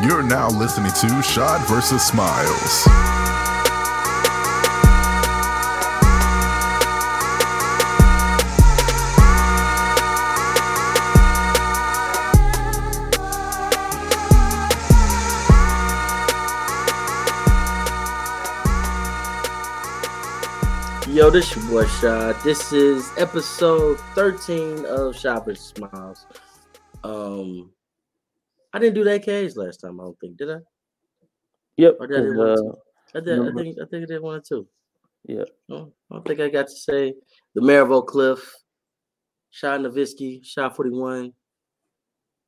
You're now listening to Shad versus Smiles. Yo, this your boy Shad. This is episode 13 of Shad vs. Smiles. Um, I didn't do that AKAs last time, I don't think, did I? Yep. Or did I, one or uh? I did. I think I think I did one or two. Yeah. No, I don't think I got to say the Mayor of Oak Cliff, Shad Novisky, Shad 41,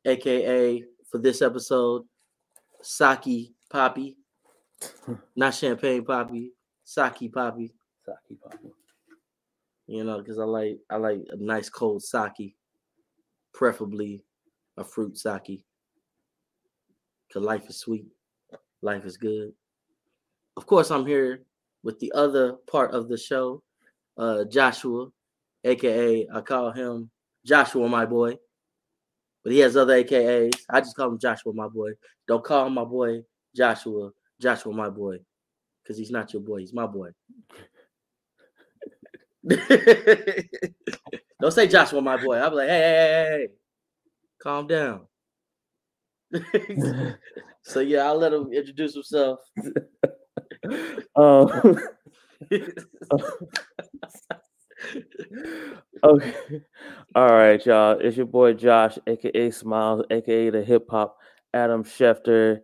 aka for this episode, Saki Poppy. Not champagne poppy, Saki Poppy. Saki Poppy. you know, because I like I like a nice cold sake, preferably a fruit sake. Life is sweet, life is good. Of course, I'm here with the other part of the show, uh, Joshua, aka I call him Joshua, my boy, but he has other AKAs. I just call him Joshua, my boy. Don't call him my boy Joshua, Joshua, my boy, because he's not your boy. He's my boy. Don't say Joshua, my boy. I'll be like, hey, hey, hey, hey. calm down. so yeah, I'll let him introduce himself. Um, okay. All right, y'all. It's your boy Josh, aka Smiles, aka the hip hop Adam Schefter,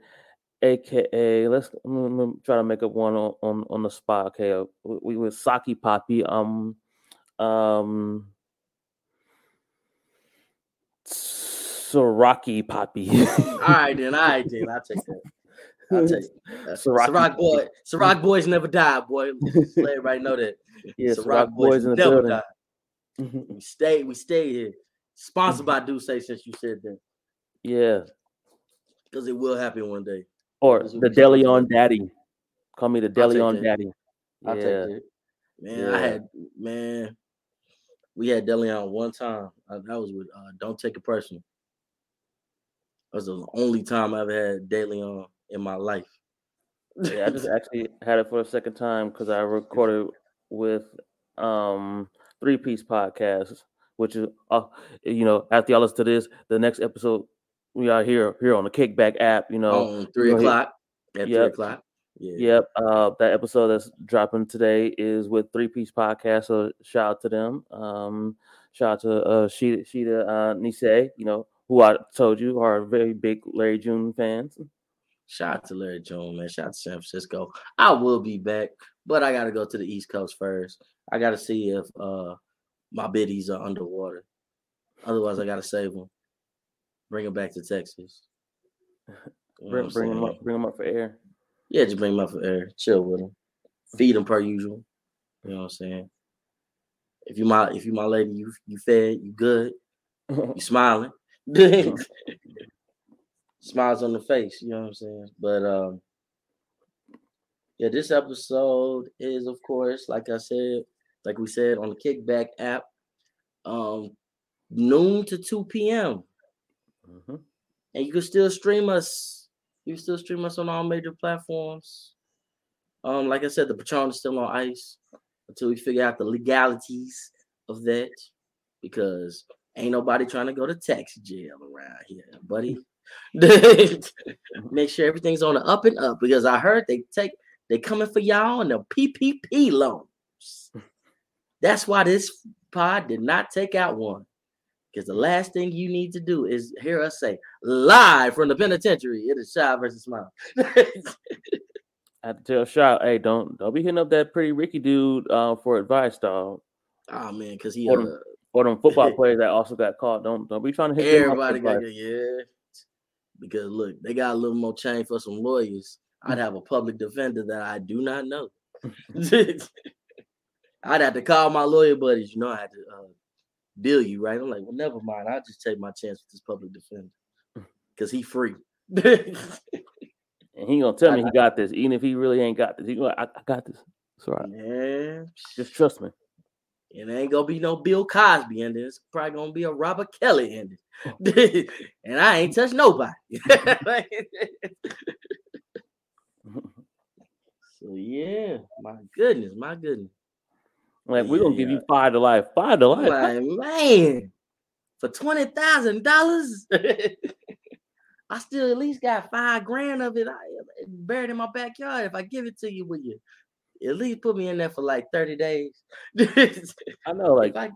aka let's try to make up one on, on, on the spot. Okay, we, we with Saki Poppy. Um, um, Soraki Poppy. all right, then, all right, then. I'll take that. I'll take that. Ciroc- Ciroc boy. Ciroc boys never die, boy. Just Let everybody know that. Yeah, Ciroc Ciroc boys in the never building. die. We stay, we stay here. Sponsored by Do Say since you said that. yeah. Because it will happen one day. Or the we DeLeón Daddy. Call me the I'll DeLeón. Daddy. I'll yeah. take it. Man, I had man, we had DeLeón one time. Uh, that was with uh, Don't Take It Personal. That was the only time I ever had DeLeón in my life. yeah, I just actually had it for the second time because I recorded with um Three Piece Podcast, which is uh you know after y'all listen to this, the next episode we are here here on the Kickback app. You know, three o'clock. At three o'clock. Yeah. Yep. Uh, that episode that's dropping today is with Three Piece Podcast. So shout out to them. Um, shout out to uh, Sheeta, Sheeta uh, Nisei, you know, who I told you are very big Larry June fans. Shout out to Larry June, man. Shout out to San Francisco. I will be back, but I gotta go to the East Coast first. I gotta see if uh my biddies are underwater. Otherwise, I gotta save them. Bring them back to Texas. You know Bring, them I'm bring them up, up for air. Yeah, just bring them up for air. Chill with them. Feed them per usual. You know what I'm saying? If you my if you my lady, you you fed, you good, you smiling. Smiles on the face, you know what I'm saying? But um yeah, this episode is of course, like I said, like we said on the kickback app, um noon to 2 p.m. Mhm. And you can still stream us. You can still stream us on all major platforms. Um, like I said, the Patreon is still on ice until we figure out the legalities of that. Because ain't nobody trying to go to tax jail around here, buddy. Make sure everything's on the up and up because I heard they take they coming for y'all on the PPP loans. That's why this pod did not take out one. Because the last thing you need to do is hear us say live from the penitentiary. It is Shy versus Smile. I had to tell Shot, hey, don't don't be hitting up that pretty Ricky dude uh, for advice, dog. oh man, because he uh, Or them football players that also got caught. Don't don't be trying to hit them up for everybody got yeah. Because look, they got a little more change for some lawyers. I'd have a public defender that I do not know. I'd have to call my lawyer buddies. You know, I had to uh, bill you, right? I'm like, well, never mind. I'll just take my chance with this public defender because he free. And he gonna tell me I- he got this, even if he really ain't got this. He gonna, I, I got this. It's all right. yeah, Just trust me. It ain't gonna be no Bill Cosby in this. Probably gonna be a Robert Kelly in it. and I ain't touched nobody. so yeah, my goodness, my goodness. Like we're gonna give you five to life, five to life. like, man, for twenty thousand dollars, I still at least got five grand of it I, buried in my backyard. If I give it to you, will you at least put me in there for like thirty days? I know, like, I-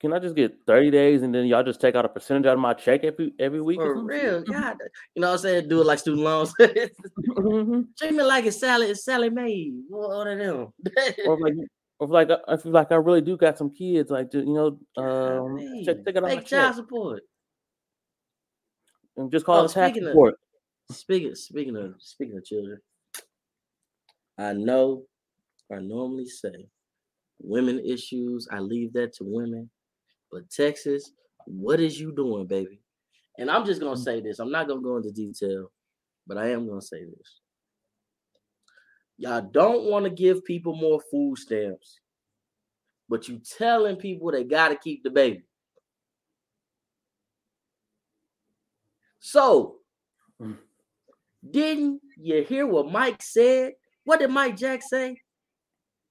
can I just get thirty days and then y'all just take out a percentage out of my check every every week? for real? God, you know what I'm saying? Do it like student loans. Mhm. Treat me like it's Sally, it's Sallie Mae. One of them. or like, or like, if like I really do got some kids, like, you know, um, check, take it out my child check support. and just call Oh, it tax speaking of- support. Speaking speaking of speaking of children, I know I normally say women issues, I leave that to women. But Texas, what is you doing, baby? And I'm just gonna say this. I'm not gonna go into detail, but I am gonna say this. Y'all don't want to give people more food stamps, but you telling people they gotta keep the baby. So Mm. didn't you hear what Mike said? What did Mike Jack say?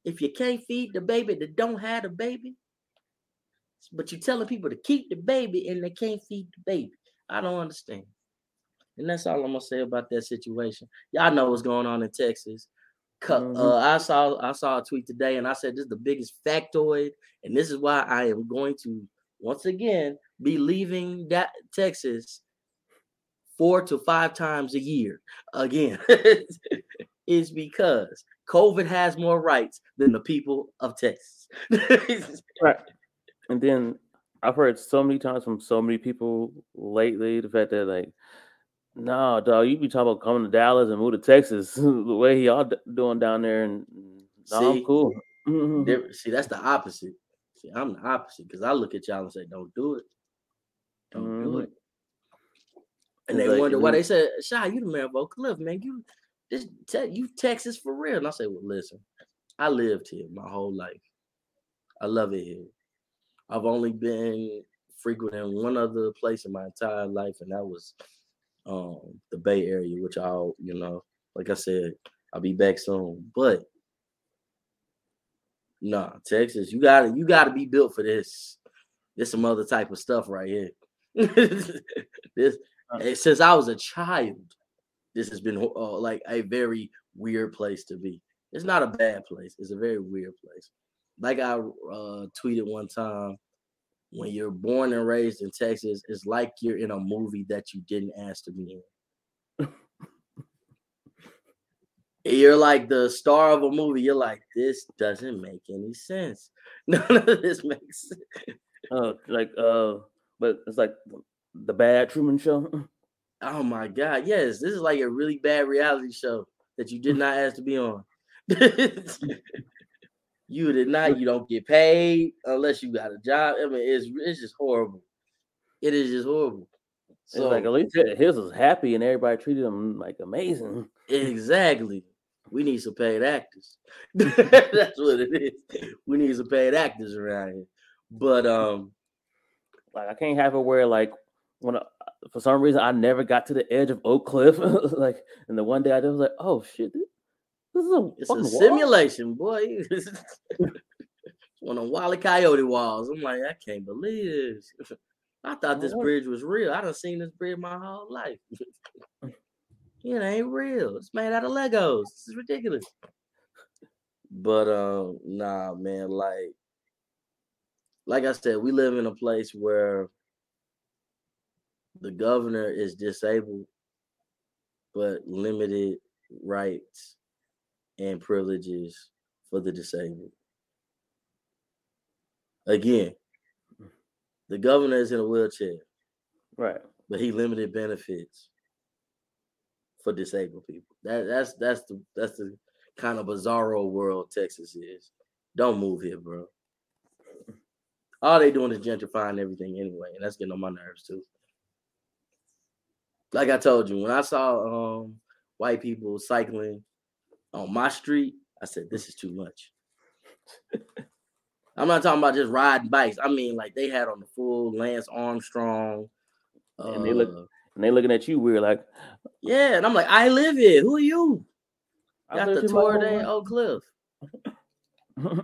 If you can't feed the baby that don't have the baby, but you're telling people to keep the baby and they can't feed the baby. I don't understand. And that's all I'm gonna say about that situation. Y'all know what's going on in Texas. Mhm. Uh, I saw I saw a tweet today, and I said this is the biggest factoid, and this is why I am going to once again be leaving that Texas four to five times a year again. is because COVID has more rights than the people of Texas. Right. And then I've heard so many times from so many people lately the fact that like, no, dog, you be talking about coming to Dallas and move to Texas the way y'all doing down there, and no, See? I'm cool. Mhm. See, that's the opposite. See, I'm the opposite because I look at y'all and say, "Don't do it, don't do Mhm. it." And It's they like, wonder why they said, "Shy, you the man of Oak Cliff, man. You this te- you Texas for real." And I say, "Well, listen, I lived here my whole life. I love it here. I've only been frequenting one other place in my entire life, and that was um the Bay Area, which I'll, you know, like I said, I'll be back soon. But nah, Texas, you gotta you gotta be built for this. There's some other type of stuff right here. this Uh. eh, since I was a child, this has been uh, like a very weird place to be. It's not a bad place. It's a very weird place. Like I uh, tweeted one time, when you're born and raised in Texas, it's like you're in a movie that you didn't ask to be in. you're like the star of a movie. You're like, this doesn't make any sense. None of this makes sense. Uh, like, uh, but it's like the bad Truman Show. Oh my god, yes, this is like a really bad reality show that you did not ask to be on. you did not, you don't get paid unless you got a job. I mean, it's it's just horrible. It is just horrible. It's like at least his was happy and everybody treated him like amazing. Exactly. We need some paid actors. That's what it is. We need some paid actors around here. But um, Like I can't have it where like when I, for some reason I never got to the edge of Oak Cliff. like and the one day I did, was like, oh shit, this, this is a it's a fucking wall? simulation, boy. it's one of Wally Coyote walls. I'm like, I can't believe this. I thought this bridge was real. I done seen this bridge my whole life. it ain't real. It's made out of Legos. This is ridiculous. But um, nah, man, like like I said, we live in a place where the governor is disabled, but limited rights and privileges for the disabled. Again, the governor is in a wheelchair, Right. but he limited benefits for disabled people. That that's that's the that's the kind of bizarro world Texas is. Don't move here, bro. All they doing is gentrifying everything anyway, and that's getting on my nerves too. Like I told you, when I saw um white people cycling on my street, I said, "This is too much." I'm not talking about just riding bikes. I mean, like they had on the full Lance Armstrong. And they look- uh, And they looking at you weird, like yeah, and I'm like, I live here. Who are you? I Got the to Tour de. Oak Cliff.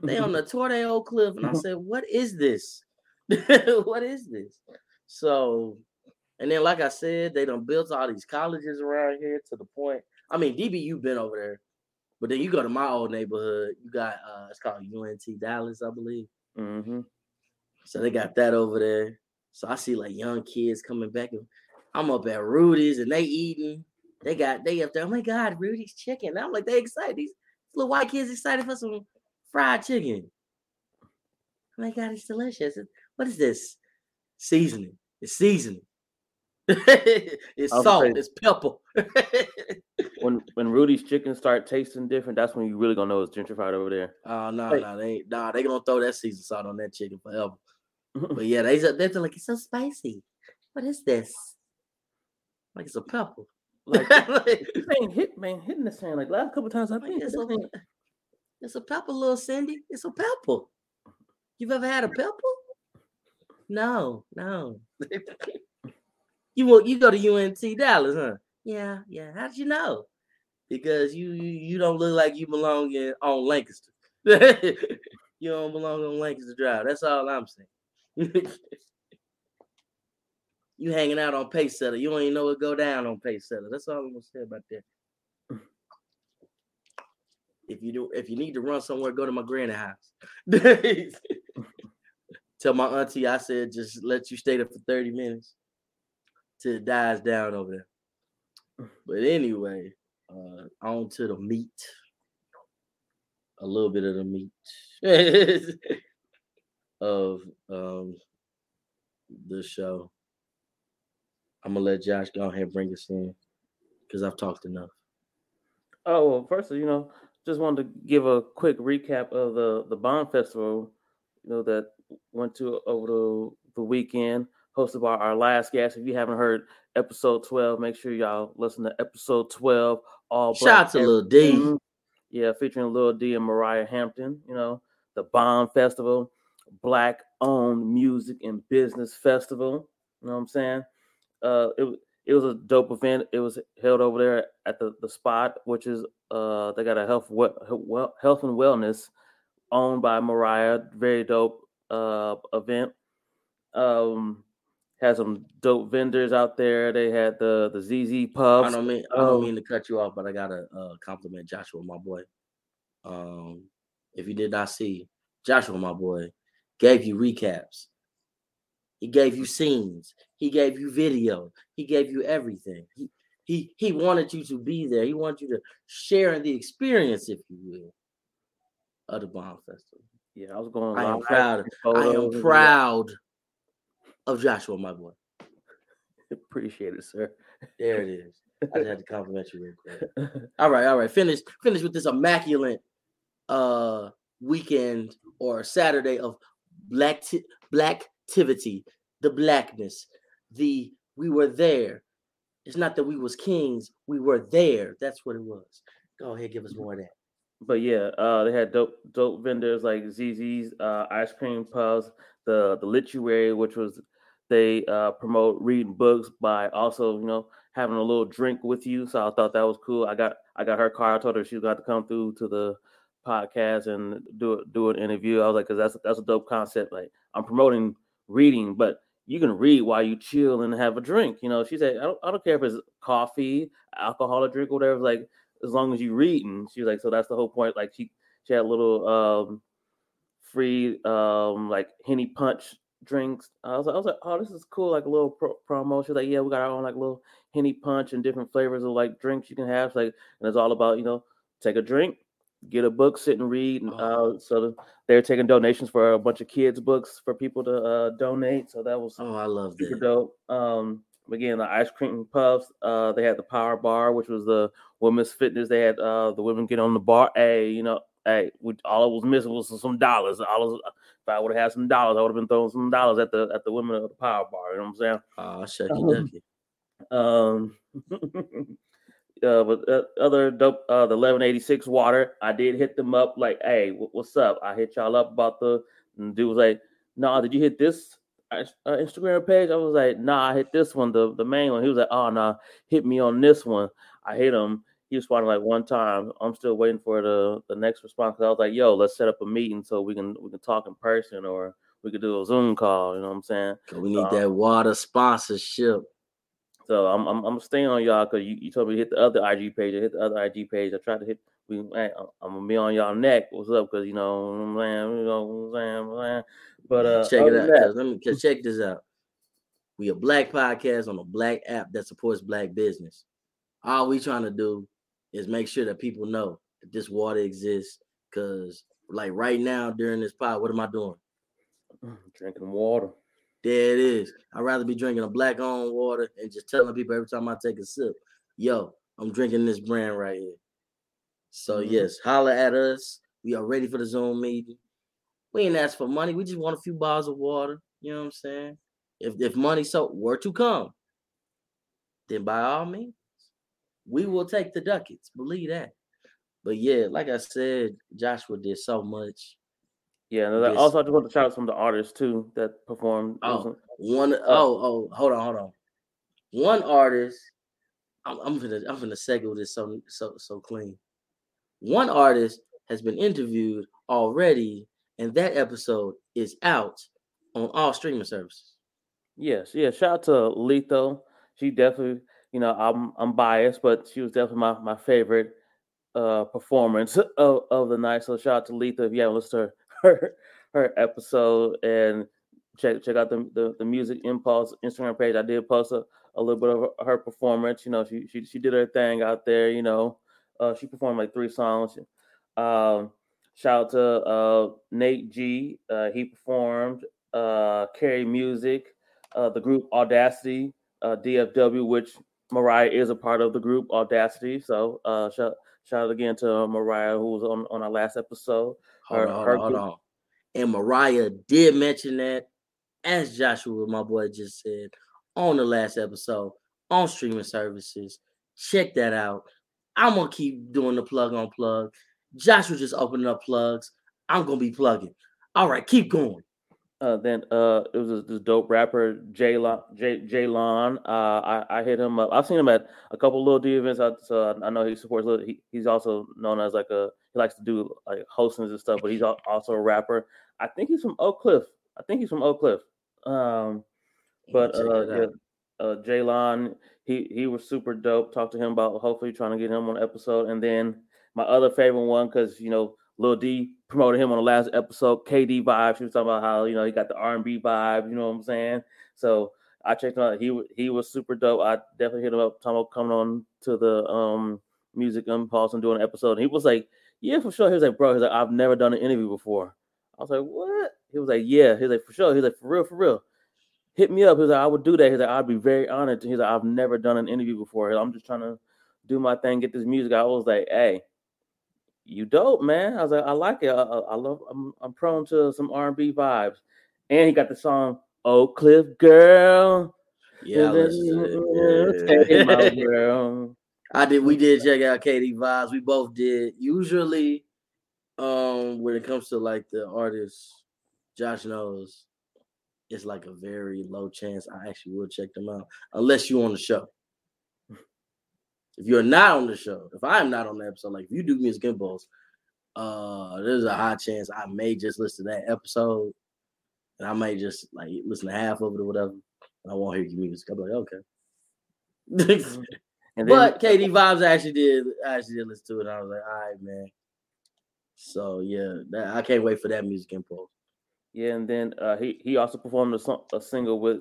They on the Tour de Oak Cliff, and I said, "What is this? what is this?" So, and then, like I said, they done built all these colleges around here to the point. I mean, DBU been over there, but then you go to my old neighborhood. You got uh, it's called UNT Dallas, I believe. hmm So they got that over there. So I see like young kids coming back. And I'm up at Rudy's and they eating. They got they up there. Oh my God, Rudy's chicken. And I'm like, they excited. These little white kids excited for some fried chicken. Oh my God, it's delicious. What is this? Seasoning. It's seasoning. it's salt. afraid- It's pepper. When when Rudy's chicken start tasting different, that's when you really gonna know it's gentrified over there. Oh no, Wait. no, they ain't nah, they gonna throw that season salt on that chicken forever. But yeah, they they're like it's so spicy. What is this? Like it's a pepper. Like Like, this ain't hit man hitting the sand like last couple times I like, think it's, this a, it's a pepper, little Cindy. It's a pepper. You've ever had a pepper? No, no. You will you go to UNT Dallas, huh? Yeah, yeah. How'd you know? Because you you, you don't look like you belong in on Lancaster. you don't belong on Lancaster Drive. That's all I'm saying. you hanging out on Pace Setter. You don't even know what go down on Pace Setter. That's all I'm gonna say about that. If you do, if you need to run somewhere, go to my granny house. Tell my auntie I said just let you stay there for 30 minutes till it dies down over there. But anyway, uh on to the meat. A little bit of the meat of um the show. I'm gonna let Josh go ahead and bring us in because I've talked enough. Oh well, first you know, just wanted to give a quick recap of the the Bomb Festival, you know, that went to over the the weekend, hosted by our last guest. If you haven't heard episode twelve, make sure y'all listen to episode twelve. All Shout out to Lil D. Yeah, featuring Lil D and Mariah Hampton. You know, the Bomb Festival, Black owned music and business festival. You know what I'm saying? Uh, it it was a dope event. It was held over there at the, the spot, which is uh they got a health we- well, health and wellness owned by Mariah. Very dope uh event. Um, had some dope vendors out there. They had the the ZZ I don't mean I Oh. don't mean to cut you off, but I gotta uh, compliment Joshua, my boy. Um, if you did not see, Joshua, my boy, gave you recaps. He gave you scenes. He gave you video. He gave you everything. He he he wanted you to be there. He wanted you to share in the experience, if you will, of the Bomb Festival. Yeah, I was going. I am proud. I am proud of Joshua, my boy. Appreciate it, sir. There it is. I just had to compliment you real quick. All right, all right. Finish finish with this immaculate uh weekend or Saturday of black ti- blacktivity, the blackness, the we were there. It's not that we was kings, we were there. That's what it was. Go ahead, give us more of that. But yeah, uh, they had dope dope vendors like ZZ's uh, ice cream pubs, the the literary, which was they uh, promote reading books by also you know having a little drink with you. So I thought that was cool. I got I got her car. I told her she was going to come through to the podcast and do do an interview. I was like, because that's that's a dope concept. Like I'm promoting reading, but you can read while you chill and have a drink. You know, she said I don't I don't care if it's coffee, alcoholic drink, whatever. Like as long as you reading. She was like, so that's the whole point. Like she she had little um free um like henny punch drinks. I was like, I was like, oh, this is cool, like a little pro- promo. She's like, yeah, we got our own like little henny punch and different flavors of like drinks you can have. She's like, and it's all about you know take a drink, get a book, sit and read. And Oh. uh, so they're taking donations for a bunch of kids' books for people to uh, donate. So that was Oh, I love super that. dope. Um, again, the ice cream puffs. Uh, they had the power bar, which was the women's fitness. They had uh the women get on the bar. Hey, you know, hey, we, all I was missing was some dollars. All of, if I would have had some dollars, I would have been throwing some dollars at the at the women of the power bar. You know what I'm saying? Oh, shucky Um, ducky. Um, uh, but uh, other dope, uh, the 1186 water, I did hit them up like, hey, wh- what's up? I hit y'all up about the dude was like, "Nah, did you hit this uh, Instagram page?" I was like, "Nah, I hit this one, the the main one." He was like, "Oh, nah, hit me on this one." I hit him. He responded like one time. I'm still waiting for the the next response. I was like, "Yo, let's set up a meeting so we can we can talk in person or we could do a Zoom call." You know what I'm saying? We need um, that water sponsorship. So I'm I'm, I'm staying on y'all because you, you told me to hit the other IG page. I hit the other IG page. I tried to hit. We, I'm gonna be on y'all neck. What's up? Because you know what I'm saying. You know what I'm saying. But uh, check it out. That, let me check this out. We a black podcast on a black app that supports black business. All we trying to do is make sure that people know that this water exists. Cause like right now during this pod, what am I doing? Drinking water. There it is. I'd rather be drinking a black owned water and just telling people every time I take a sip, yo, I'm drinking this brand right here. So mm-hmm. yes, holler at us. We are ready for the Zoom meeting. We ain't ask for money. We just want a few bottles of water. You know what I'm saying? If if money so were to come, then by all means, we will take the ducats. Believe that. But yeah, like I said, Joshua did so much. Yeah, and also I just want to shout out some of the artists too that performed. Oh, one oh. oh oh hold on, hold on. One artist, I'm, I'm gonna I'm gonna segue this so so so clean. One artist has been interviewed already, and that episode is out on all streaming services. Yes, yeah. Shout out to Letho. She definitely, you know, I'm I'm biased, but she was definitely my, my favorite uh performance of, of the night. So shout out to Letho if you haven't listened to her her her episode and check check out the, the, the music impulse Instagram page. I did post a, a little bit of her performance. You know, she she she did her thing out there. You know, uh, she performed like three songs. Um, shout out to uh, Nate G. Uh, he performed. Uh, Carry Music, uh, the group Audacity, uh, DFW, which Mariah is a part of the group Audacity. So uh, shout shout out again to Mariah, who was on on our last episode. Hold on, hold on, hold on. And Mariah did mention that, as Joshua, my boy, just said on the last episode on streaming services. Check that out. I'm gonna keep doing the plug on plug. Joshua just opening up plugs. I'm gonna be plugging. All right, keep going. Uh, then uh, it was this dope rapper Jaylon. Jaylon. Uh, I, I hit him up. I've seen him at a couple little D events. I, So I know he supports. He, he's also known as like a. He likes to do like hostings and stuff, but he's also a rapper. I think he's from Oak Cliff. I think he's from Oak Cliff. Um, but uh, yeah, uh, Jaylon, he he was super dope. Talked to him about hopefully trying to get him on an episode, and then my other favorite one because you know Lil D promoted him on the last episode. KD vibe. She was talking about how you know he got the R and B vibe. You know what I'm saying? So I checked him out. He he was super dope. I definitely hit him up. About coming on to the um music impulse and doing an episode. And he was like, "Yeah, for sure." He was like, "Bro," he's like, "I've never done an interview before." I was like, "What?" He was like, "Yeah." He's like, "For sure." He's like, "For real, for real." Hit me up. He's like, "I would do that." He's like, "I'd be very honored." He's like, "I've never done an interview before. I'm just trying to do my thing, get this music." I was like, "Hey." You dope, man. I was like, I like it. I, I love. I'm, I'm prone to some R and B vibes, and he got the song "Oak Cliff Girl." Yeah, yeah. I did. We did check out KD vibes. We both did. Usually, um, when it comes to like the artists, Josh knows it's like a very low chance I actually will check them out unless you on the show. If you're not on the show, if I'm not on the episode, like if you do Music Impulse, uh, there's a high chance I may just listen to that episode, and I may just like listen to half of it or whatever. I won't hear your music. I'll be like, okay. Mm-hmm. then, but KD Vibes actually did actually did listen to it. I was like, all right, man. So yeah, that, I can't wait for that music impulse. Yeah, and then uh, he he also performed a, a single with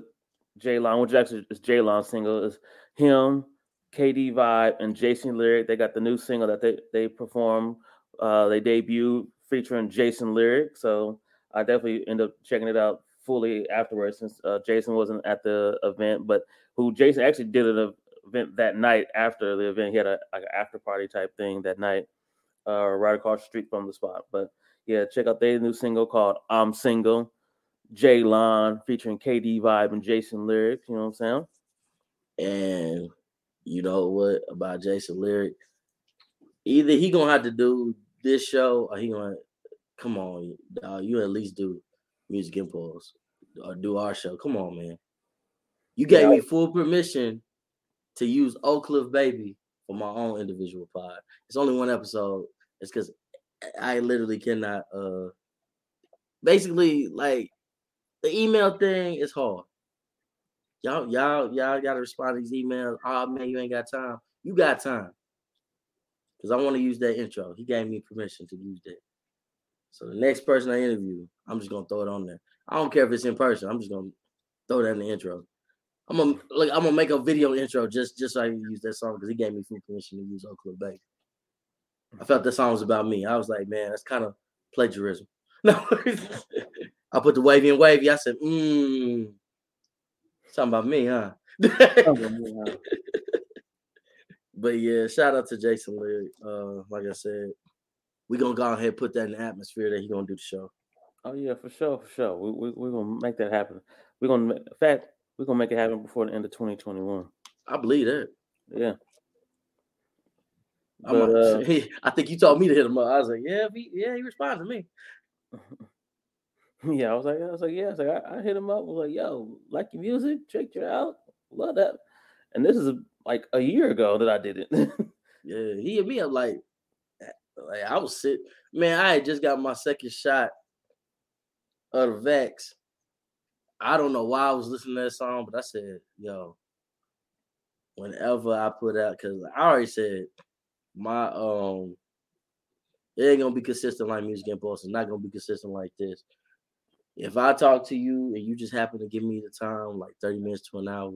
Jaylon, which actually is Jaylon's single. Is him, KD Vibe and Jason Lyric. They got the new single that they they perform. Uh, they debut featuring Jason Lyric. So I definitely end up checking it out fully afterwards since uh, Jason wasn't at the event, but who Jason actually did an event that night after the event. He had a like an after party type thing that night, uh, right across the street from the spot. But yeah, check out their new single called "I'm Single." Jaylon featuring KD Vibe and Jason Lyric. You know what I'm saying? And you know what about Jason Lyric? Either he gonna have to do this show or he gonna come on, dog, you at least do Music Impulse or do our show. Come on, man. You gave Yeah. me full permission to use Oak Cliff Baby for my own individual pod. It's only one episode. It's because I literally cannot. uh Basically, like the email thing is hard. Y'all, y'all, y'all gotta respond to these emails. Oh man, you ain't got time. You got time. Cause I want to use that intro. He gave me permission to use that. So the next person I interview, I'm just gonna throw it on there. I don't care if it's in person. I'm just gonna throw that in the intro. I'm gonna like I'm gonna make a video intro just just so I can use that song because he gave me full permission to use Oak Cliff Baby. I felt that song was about me. I was like, man, that's kind of plagiarism. No, I put the wavy and wavy. I said, mmm, something about me, huh? But yeah, shout out to Jason Lyric. Uh, like I said, we're gonna go ahead and put that in the atmosphere that he gonna do the show. Oh yeah, for sure, for sure. We we we're gonna make that happen. We're gonna, in fact, we're gonna make it happen before the end of 2021. I believe that. Yeah. I, But, might- uh, I think you told me to hit him up. I was like, yeah, he, yeah, he responded to me. Yeah, I was like, I was like, yeah, I was like, I, I hit him up. I was like, yo, like your music, check you out, love that. And this is like a year ago that I did it. Yeah, he hit me up like, like I was sick. Man, I had just got my second shot of the Vex. I don't know why I was listening to that song, but I said, yo, whenever I put out, because I already said my um it ain't gonna be consistent like music impulse, it's not gonna be consistent like this. If I talk to you and you just happen to give me the time, like 30 minutes to an hour,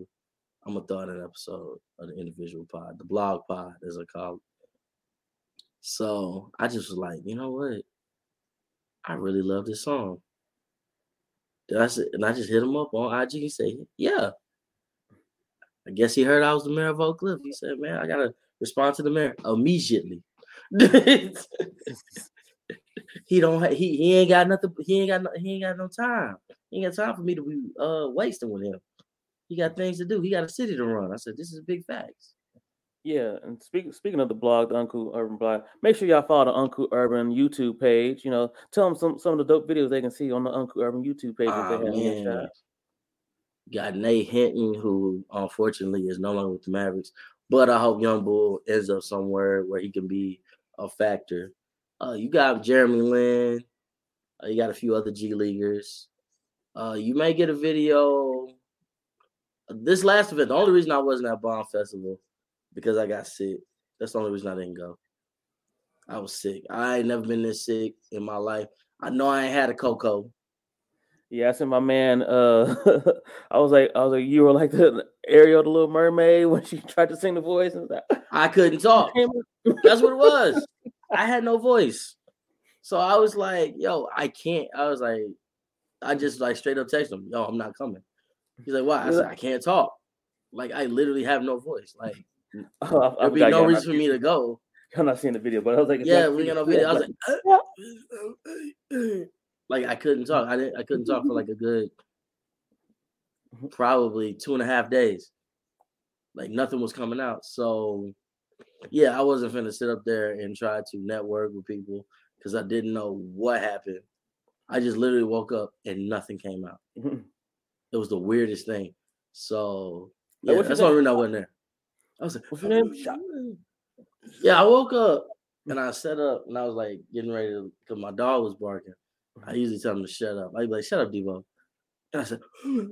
I'm gonna throw an episode of the individual pod, the blog pod, as I call it. So I just was like, you know what? I really love this song. That's it. And I just hit him up on IG. He said, Yeah. I guess he heard I was the mayor of Oak Cliff. He said, Man, I gotta respond to the mayor immediately. he don't ha- he he ain't got nothing, he ain't got no, he ain't got no time. He ain't got time for me to be uh wasting with him. He got things to do. He got a city to run. I said, This is big facts. yeah, and speaking speaking of the blog, the Uncle Urban blog, make sure y'all follow the Uncle Urban YouTube page. You know, tell them some some of the dope videos they can see on the Uncle Urban YouTube page. Ah, they man. Got Nate Hinton, who unfortunately is no longer with the Mavericks. But I hope Young Bull ends up somewhere where he can be a factor. Uh, you got Jeremy Lin. Uh, you got a few other G Leaguers. Uh, you may get a video. This last event, the only reason I wasn't at Bomb Festival because I got sick. That's the only reason I didn't go. I was sick. I ain't never been this sick in my life. I know I ain't had a cocoa. Yeah, I sent my man. Uh, I was like, I was like, you were like the Ariel, the Little Mermaid, when she tried to sing the voice. And like, I couldn't talk. That's what it was. I had no voice. So I was like, yo, I can't. I was like, I just like straight up text him, yo, I'm not coming. He's like, why? I said, I can't talk. Like I literally have no voice. Like Oh, there'd be no reason for me to go. I'm not seeing the video, but I was like, Yeah, we got no video. I was like, like I couldn't talk. I didn't I couldn't talk for like a good mm-hmm. probably two and a half days. Like nothing was coming out. So yeah, I wasn't finna sit up there and try to network with people because I didn't know what happened. I just literally woke up and nothing came out. Mm-hmm. It was the weirdest thing. So yeah, that's reason I wasn't there. I was like, What's your name? Oh, yeah, I woke up and I set up and I was like getting ready to because my dog was barking. I mm-hmm. usually tell him to shut up. I'd be like, shut up, Debo. And I said,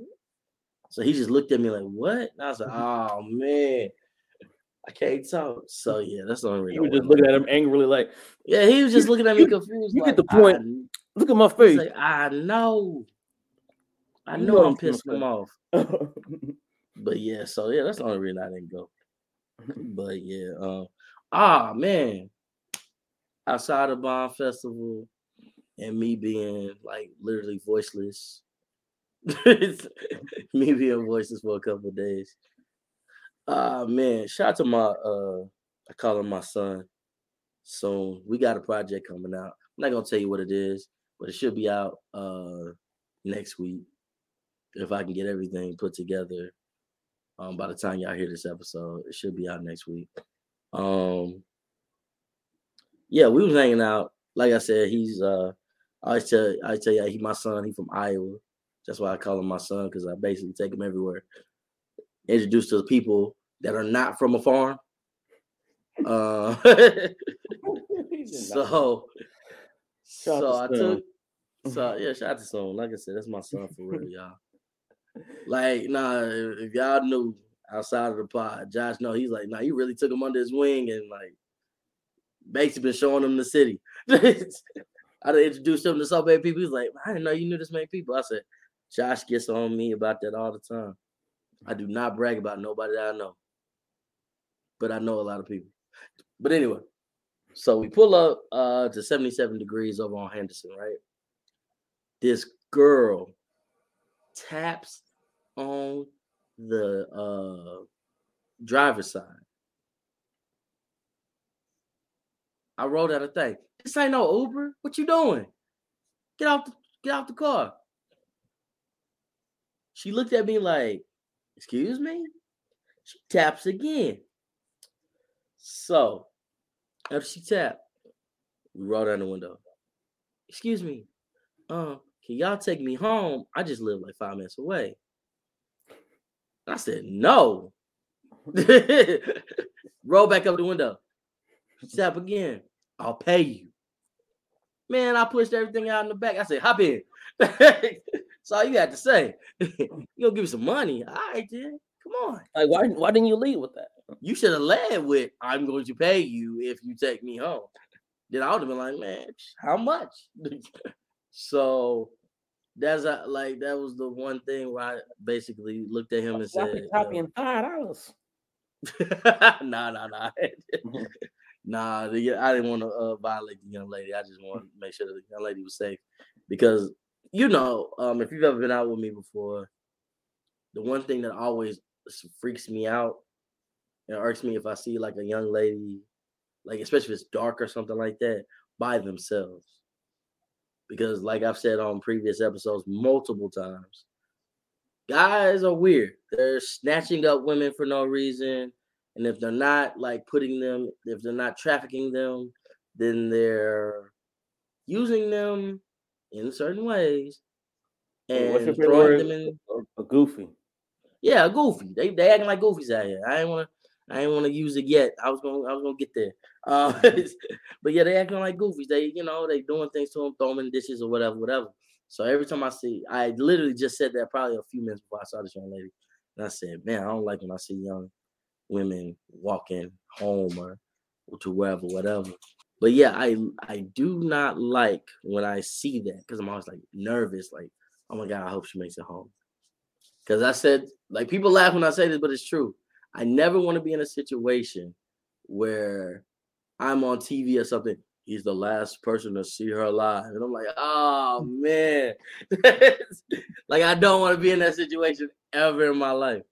so he just looked at me like, what? And I was like, mm-hmm. oh man, I can't talk. So yeah, that's the only reason. I were just looking at him angrily, like, yeah, he was just looking at me confused. You like, get the point. Look at my face. like, I know. I know I'm pissing him off. But yeah, so yeah, that's the only reason I didn't go. But yeah, um, ah man, outside of Bomb Festival and me being like literally voiceless, me being voiceless for a couple days. Ah man, shout out to my uh, I call him my son. Soon we got a project coming out. I'm not gonna tell you what it is, but it should be out uh next week if I can get everything put together um, by the time y'all hear this episode, it should be out next week. Um, yeah, we was hanging out. Like I said, he's uh I always tell I tell you he my son. He from Iowa. That's why I call him my son because I basically take him everywhere. Introduced to the people that are not from a farm. Uh, so so I took so yeah, shout out to Son. Like I said, that's my son for real, y'all. Like, nah, if y'all knew outside of the pod, Josh, no, he's like, nah, he really took him under his wing and like basically been showing him the city. I introduced him to so many people. He's like, I didn't know you knew this many people. I said, Josh gets on me about that all the time. I do not brag about nobody that I know, but I know a lot of people. But anyway, so we pull up uh, to 77 degrees over on Henderson, right? This girl taps on the uh, driver's side. I wrote out a thing. This ain't no Uber. What you doing? Get off the get off the car. She looked at me like, excuse me? She taps again. So after she tapped, we roll down the window. Excuse me. Um, can y'all take me home? I just live like five minutes away. I said, no. Roll back up the window. Tap again. I'll pay you. Man, I pushed everything out in the back. I said, hop in. That's all you had to say. you gonna give me some money. All right, then. Come on. Like, why why didn't you lead with that? You should have led with I'm going to pay you if you take me home. Then I would have been like, man, how much? so that's a, like that was the one thing where I basically looked at him and said, "Copying five dollars." nah, nah, nah. nah, the, I didn't want to uh, violate the young lady. I just wanted to make sure the young lady was safe because you know, um, if you've ever been out with me before, the one thing that always freaks me out and irks me if I see like a young lady, like especially if it's dark or something like that, by themselves. Because, like I've said on previous episodes multiple times, guys are weird. They're snatching up women for no reason. And if they're not like putting them, if they're not trafficking them, then they're using them in certain ways and throwing them in a goofy. Yeah, a goofy. They they acting like goofies out here. I ain't wanna I ain't want to use it yet. I was gonna I was gonna get there. Uh, but yeah, they acting like goofies. They you know they doing things to them, throwing dishes or whatever, whatever. So every time I see, I literally just said that probably a few minutes before I saw this young lady, and I said, man, I don't like when I see young women walking home or, or to wherever, whatever. But yeah, I I do not like when I see that because I'm always like nervous, like, oh my god, I hope she makes it home. Because I said, like people laugh when I say this, but it's true. I never want to be in a situation where I'm on TV or something. He's the last person to see her alive. And I'm like, oh mm. man. like I don't want to be in that situation ever in my life.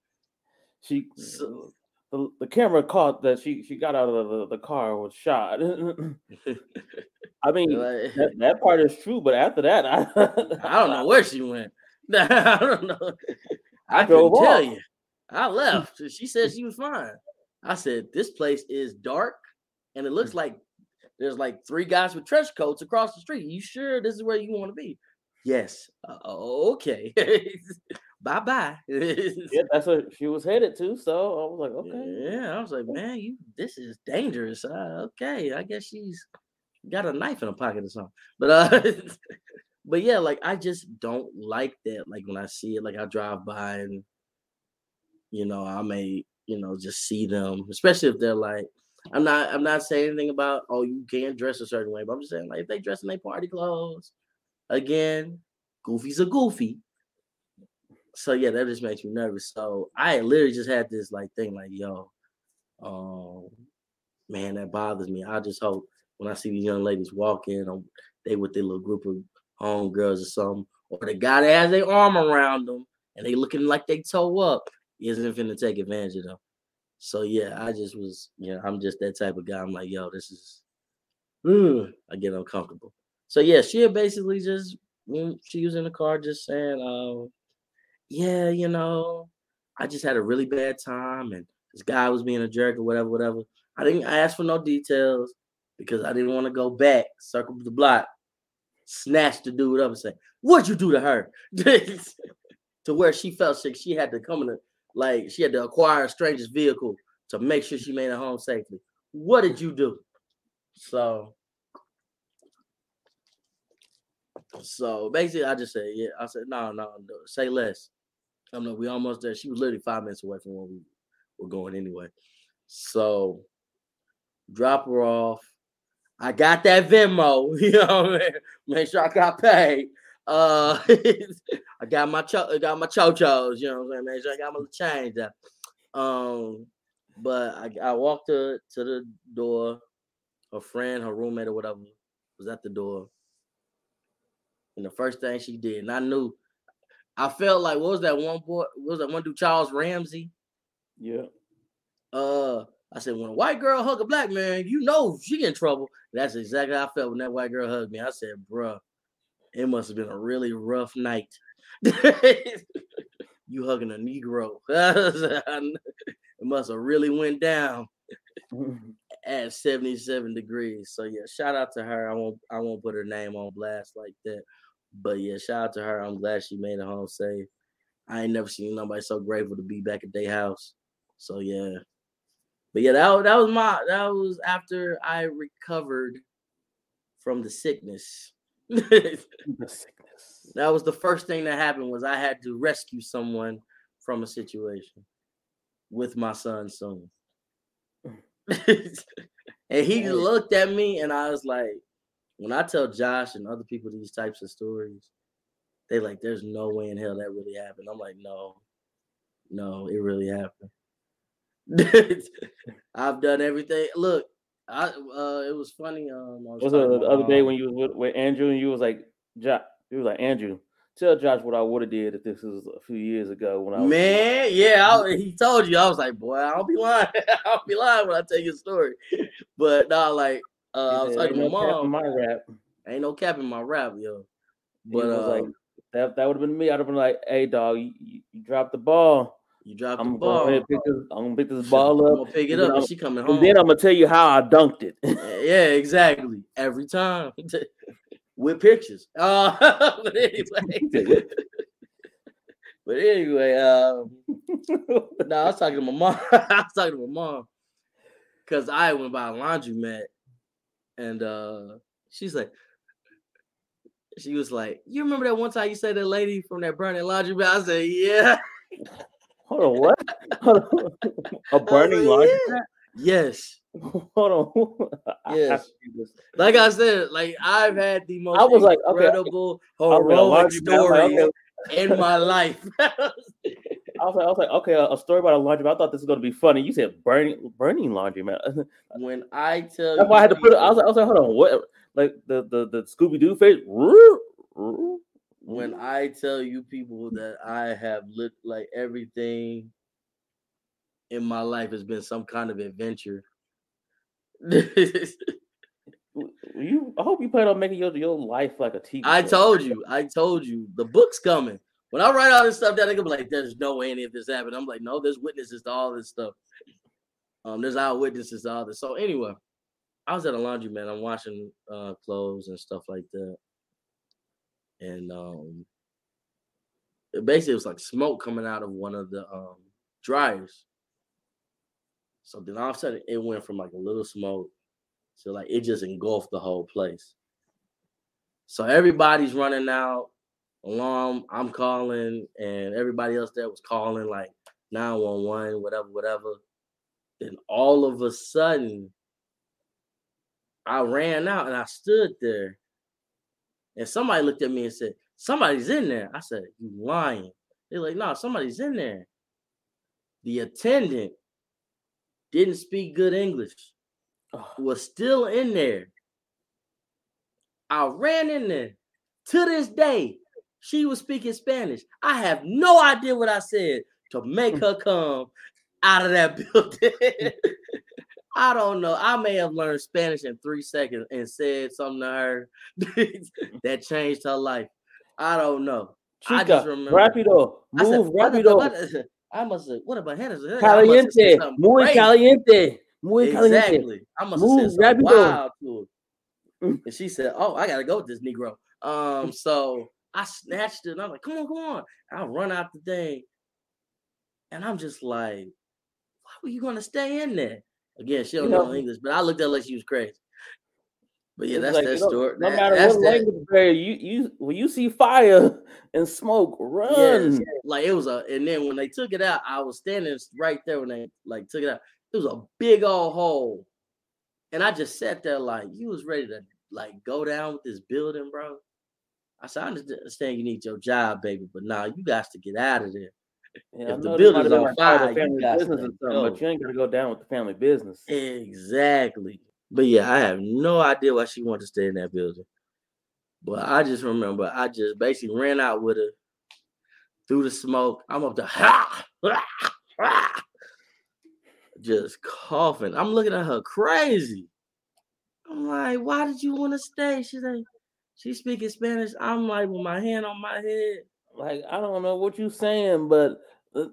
She so, the, the camera caught that she she got out of the, the car was shot. I mean that, that, part is true, but after that, I I don't know where she went. I don't know. I couldn't tell you. I left. She said she was fine. I said, This place is dark and it looks like there's like three guys with trench coats across the street. You sure this is where you want to be? Yes. Uh, okay. bye bye. yeah, that's what she was headed to. So I was like, okay. Yeah, I was like, man, you this is dangerous. Uh, okay, I guess she's got a knife in her pocket or something. But uh, but yeah, like I just don't like that. Like when I see it, like I drive by and you know, I may, you know, just see them, especially if they're like, I'm not, I'm not saying anything about, oh, you can't dress a certain way, but I'm just saying, like, if they dress in their party clothes, again, Goofy's a goofy. So yeah, that just makes me nervous. So I literally just had this like thing, like, yo, um, man, that bothers me. I just hope when I see these young ladies walking, um, they with their little group of homegirls or something, or the guy that has their arm around them and they looking like they toe up isn't finna take advantage of them. So yeah, I just was, you know, I'm just that type of guy. I'm like, yo, this is, ugh, I get uncomfortable. So yeah, she basically just she was in the car just saying, um, yeah, you know, I just had a really bad time and this guy was being a jerk or whatever, whatever. I didn't ask for no details because I didn't want to go back, circle the block, snatch the dude up and say, What'd you do to her? to where she felt sick. She had to come in, a, like, she had to acquire a stranger's vehicle to make sure she made it home safely. What did you do? So, so basically, I just said, yeah. I said, no, no, no say less. I'm like, we almost there. She was literally five minutes away from where we were going anyway. So, drop her off. I got that Venmo, you know, what I mean? make sure I got paid. Uh, I got my cho- I got my chochos, you know what I'm saying? Make sure I got my change. There. Um, but I, I walked to to the door. Her friend, her roommate, or whatever was at the door. And the first thing she did, and I knew, I felt like what was that one boy? What was that one dude? Charles Ramsey. Yeah. Uh, I said, when a white girl hug a black man, you know she get in trouble. That's exactly how I felt when that white girl hugged me. I said, bruh, it must have been a really rough night. you hugging a Negro. it must have really went down at 77 degrees. So yeah, shout out to her. I won't I won't put her name on blast like that. But yeah, shout out to her. I'm glad she made it home safe. I ain't never seen nobody so grateful to be back at their house. So yeah, but yeah, that, that was my that was after I recovered from the sickness. That was the first thing that happened was I had to rescue someone from a situation with my son. and he looked at me and I was like, when I tell Josh and other people these types of stories, they like, there's no way in hell that really happened. I'm like, no, no, it really happened. I've done everything. Look, I uh it was funny. Um was, was the other day when you was with, with Andrew and you was like Josh you was like Andrew, tell Josh what I would have did if this was a few years ago when I was Man, yeah, I, he told you. I was like, boy, I'll be lying. I'll be lying when I tell you a story. But nah, like uh, I was talking to my mom. My rap. Ain't no cap in my rap, yo. But uh, like that that would have been me. I'd have been like, hey dog, you, you dropped the ball. You dropped I'm the ball. Gonna pick this, I'm gonna pick this ball up. I'm gonna pick it up, and she coming home. And then I'm gonna tell you how I dunked it. yeah, exactly. Every time with pictures. Uh, but anyway, but anyway, um, no, I was talking to my mom. I was talking to my mom because I went by a laundromat, and uh, she's like, she was like, "You remember that one time you said that lady from that burning laundromat?" I said, "Yeah." Hold on, what? Hold on. A burning laundry mat? Yes. Hold on. Yes. like I said, like I've had the most I was like, incredible okay. heroic stories like, okay. in my life. I was like, I was like, okay, a, a story about a laundry. I thought this was gonna be funny. You said burning, burning laundry man. when I tell that's why I had to put it. I was like, I was like, hold on, what? Like the the the Scooby Doo face when I tell you people that I have lived like everything in my life has been some kind of adventure. you I hope you plan on making your, your life like a TV. I told you, I told you, the book's coming. When I write all this stuff down, they gonna be like, "There's no way any of this happened." I'm like, "No, there's witnesses to all this stuff. Um, there's eyewitnesses to all this." So anyway, I was at a laundry man. I'm washing uh, clothes and stuff like that, and um, it basically was like smoke coming out of one of the um, dryers. So then all of a sudden it went from like a little smoke to like it just engulfed the whole place. So everybody's running out, alarm, I'm calling, and everybody else there was calling like 911, whatever, whatever. Then all of a sudden, I ran out and I stood there and somebody looked at me and said, Somebody's in there. I said, You lying. They're like, No, somebody's in there. The attendant didn't speak good English, was still in there. I ran in there. To this day, she was speaking Spanish. I have no idea what I said to make her come out of that building. I don't know. I may have learned Spanish in three seconds and said something to her that changed her life. I don't know. Chica, I just remember. Rapido. Move said, rapido. I must have, what about Hannah? Caliente. Muy crazy. caliente. Muy exactly. caliente. I must have Move, said rapido. wild to her. And she said, Oh, I gotta go with this Negro. Um, so I snatched it and I'm like, come on, come on. I run out the thing. And I'm just like, why were you gonna stay in there? Again, she don't You know- know English, but I looked at her like she was crazy. But yeah, that's like, that you know, story. No That- matter what that- language barrier, you you when you see fire and smoke, run. Yes, like it was a, and then when they took it out, I was standing right there when they like took it out. It was a big old hole, and I just sat there like you was ready to like go down with this building, bro. I said, I understand you need your job, baby, but now you got to get out of there. Yeah, If the building's this might have been on like part of fire, the ah, you family got business or something, but you ain't gotta go down with the family business. Exactly. But yeah, I have no idea why she wanted to stay in that building. But I just remember I just basically ran out with her through the smoke. I'm up to ha, ha, ha, just coughing. I'm looking at her crazy. I'm like, why did you want to stay? She's like, she's speaking Spanish. I'm like with my hand on my head. Like I don't know what you're saying, but uh,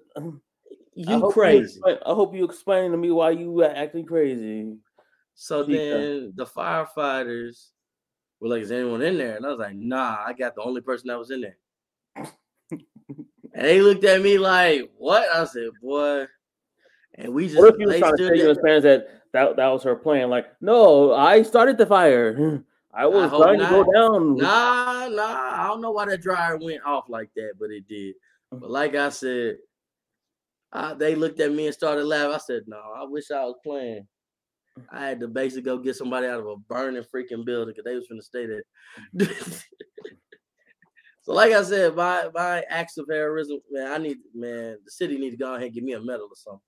You hope crazy. explain- I hope you explain to me why you were acting crazy. So Chica. then the firefighters were like, "Is anyone in there?" And I was like, "Nah, I got the only person that was in there." and they looked at me like, "What?" I said, "Boy." And we just What if you was they trying to tell you in Spanish that, that that was her plan? Like, no, I started the fire. I was hope trying to go down. Nah, nah. I don't know why that dryer went off like that, but it did. But like I said, uh, they looked at me and started laughing. I said, "No, I wish I was playing." I had to basically go get somebody out of a burning freaking building because they was from the state there. so, like I said, my my acts of heroism, man, I need, man, the city need to go ahead and give me a medal or something.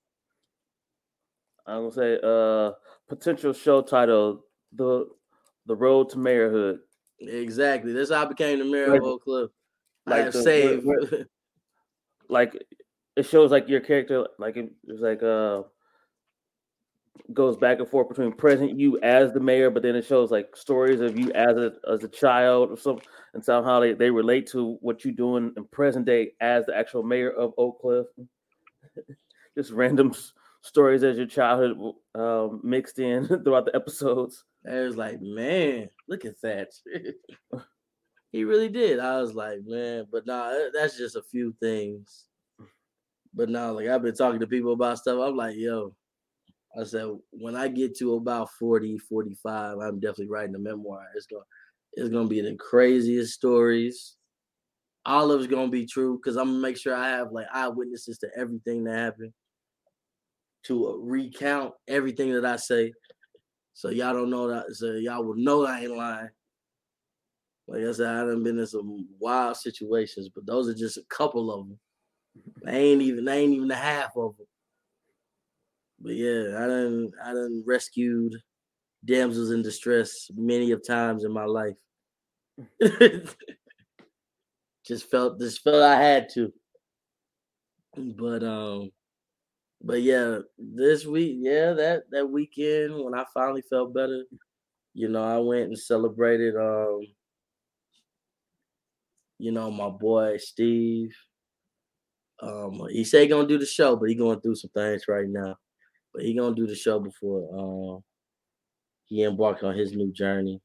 I'm gonna say uh potential show title the the road to mayorhood. Exactly. That's how I became the mayor of Oak Cliff. I like have the- saved. Like it shows like your character like it- it's like uh goes back and forth between present you as the mayor, but then it shows like stories of you as a as a child or something, and somehow they, they relate to what you're doing in present day as the actual mayor of Oak Cliff. Just random s- stories as your childhood um, mixed in throughout the episodes. I was like, man, look at that. he really did. I was like, man, but nah, that's just a few things. But now, like I've been talking to people about stuff. I'm like, yo, I said, when I get to about 40, 45, I'm definitely writing a memoir. It's gonna it's gonna be the craziest stories. All of it's gonna be true because I'm gonna make sure I have like eyewitnesses to everything that happened to uh, recount everything that I say. So y'all don't know that. So y'all will know I ain't lying. Like I said, I done been in some wild situations, but those are just a couple of them. I ain't even, I ain't even the half of them. But yeah, I done, I done rescued damsels in distress many of times in my life. just felt, just felt I had to. But um, but yeah, this week, yeah, that that weekend when I finally felt better, you know, I went and celebrated um, you know, my boy Steve. Um, he said he gonna do the show, but he going through some things right now. But he gonna do the show before um he embarked on his new journey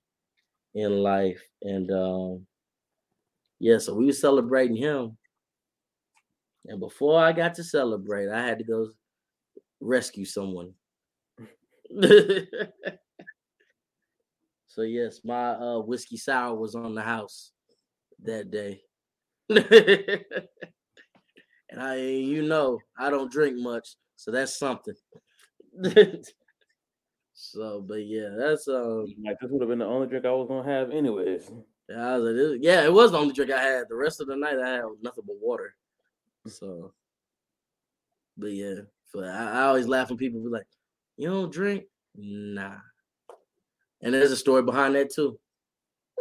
in life. And um yeah, so we were celebrating him. And before I got to celebrate, I had to go rescue someone. so yes, my uh whiskey sour was on the house that day. and I you know, I don't drink much, so that's something. so but yeah, that's um Like this would have been the only drink I was gonna have anyways. I was like, yeah, it was the only drink I had. The rest of the night I had nothing but water. So, but yeah, so I, I always laugh when people be like, "You don't drink?" Nah. And there's a story behind that too,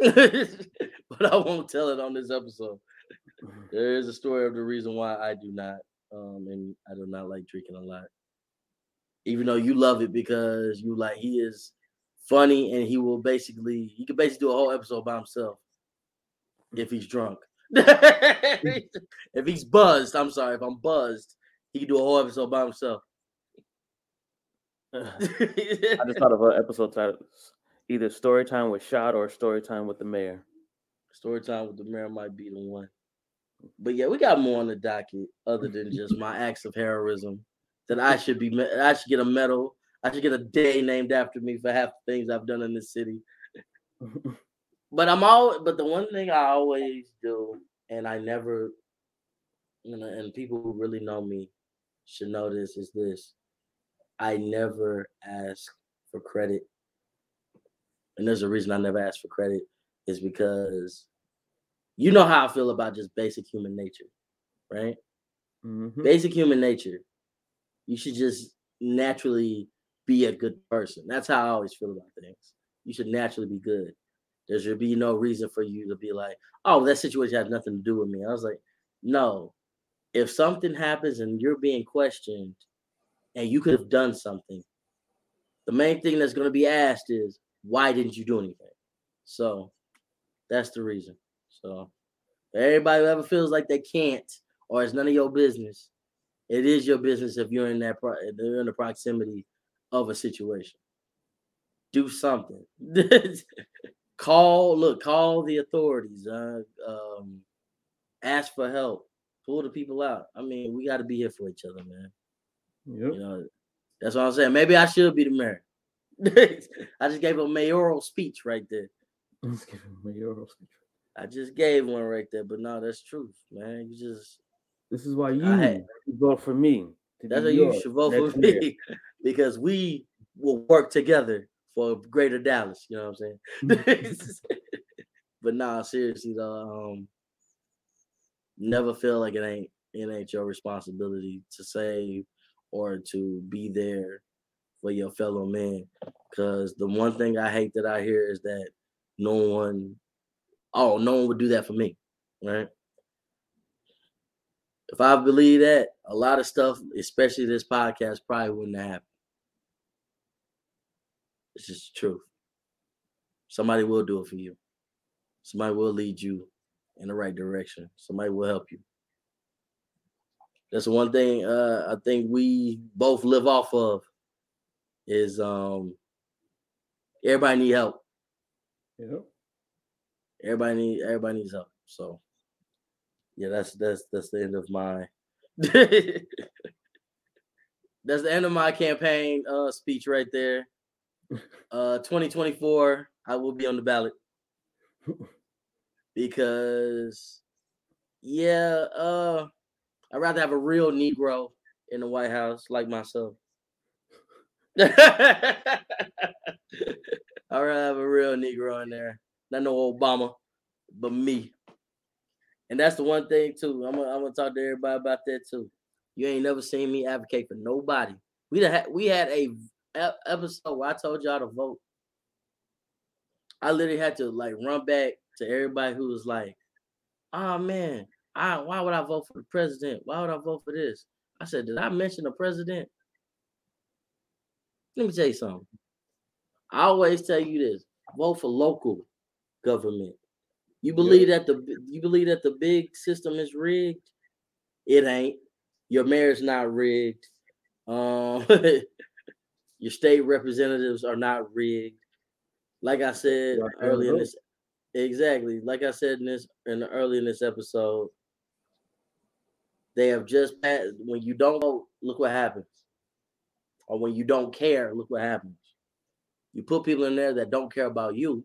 but I won't tell it on this episode. There is a story of the reason why I do not, um, and I do not like drinking a lot. Even though you love it because you like he is funny and he will basically he could basically do a whole episode by himself if he's drunk. if he's buzzed, I'm sorry, if I'm buzzed, he can do a whole episode by himself. Uh-huh. I just thought of an episode title either story time with Shot or story time with the mayor. Story time with the mayor might be the one. But yeah, we got more on the docket other than just my acts of heroism. That I should be, I should get a medal. I should get a day named after me for half the things I've done in this city. but I'm all. But the one thing I always do, and I never, you know, and people who really know me should know this is this: I never ask for credit, and there's a reason I never ask for credit is because you know how I feel about just basic human nature, right? Mhm. Basic human nature. You should just naturally be a good person. That's how I always feel about things. You should naturally be good. There should be no reason for you to be like, oh, that situation has nothing to do with me. I was like, no. If something happens and you're being questioned and you could have done something, the main thing that's going to be asked is, why didn't you do anything? So that's the reason. So everybody who ever feels like they can't or it's none of your business, it is your business if you're in that pro- you're in the proximity of a situation. Do something. call look, call the authorities. Uh, um, ask for help. Pull the people out. I mean, we got to be here for each other, man. Yep. You know, that's what I'm saying. Maybe I should be the mayor. I just gave a mayoral speech right there. Let's give him a mayoral speech. I just gave one right there, but no, that's truth, man. You just This is why you had- vote for me. that's why you should vote for me because we will work together for greater Dallas. You know what I'm saying? but nah, seriously though, um, never feel like it ain't it ain't your responsibility to save or to be there for your fellow man. Cause the one thing I hate that I hear is that no one, oh, no one would do that for me, right? If I believe that, a lot of stuff, especially this podcast, probably wouldn't have happened. It's just the truth. Somebody will do it for you. Somebody will lead you in the right direction. Somebody will help you. That's one thing uh, I think we both live off of is um everybody need help. Yep. Everybody need everybody needs help. So yeah, that's that's that's the end of my that's the end of my campaign uh speech right there. Uh 2024, I will be on the ballot because yeah, uh I'd rather have a real Negro in the White House like myself. I'd rather have a real Negro in there. Not no Obama, but me. And that's the one thing too. I'm gonna, I'm gonna talk to everybody about that too. You ain't never seen me advocate for nobody. We had, we had a episode where I told y'all to vote. I literally had to like run back to everybody who was like, "Oh man, I why would I vote for the president? Why would I vote for this?" I said, "Did I mention the president?" Let me tell you something. I always tell you this: vote for local government. You believe that the you believe that the big system is rigged? It ain't. Your mayor's not rigged. Um, your state representatives are not rigged. Like I said earlier in this, exactly. Like I said in this in the, early in this episode, they have just passed. When you don't vote, look what happens. Or when you don't care, look what happens. You put people in there that don't care about you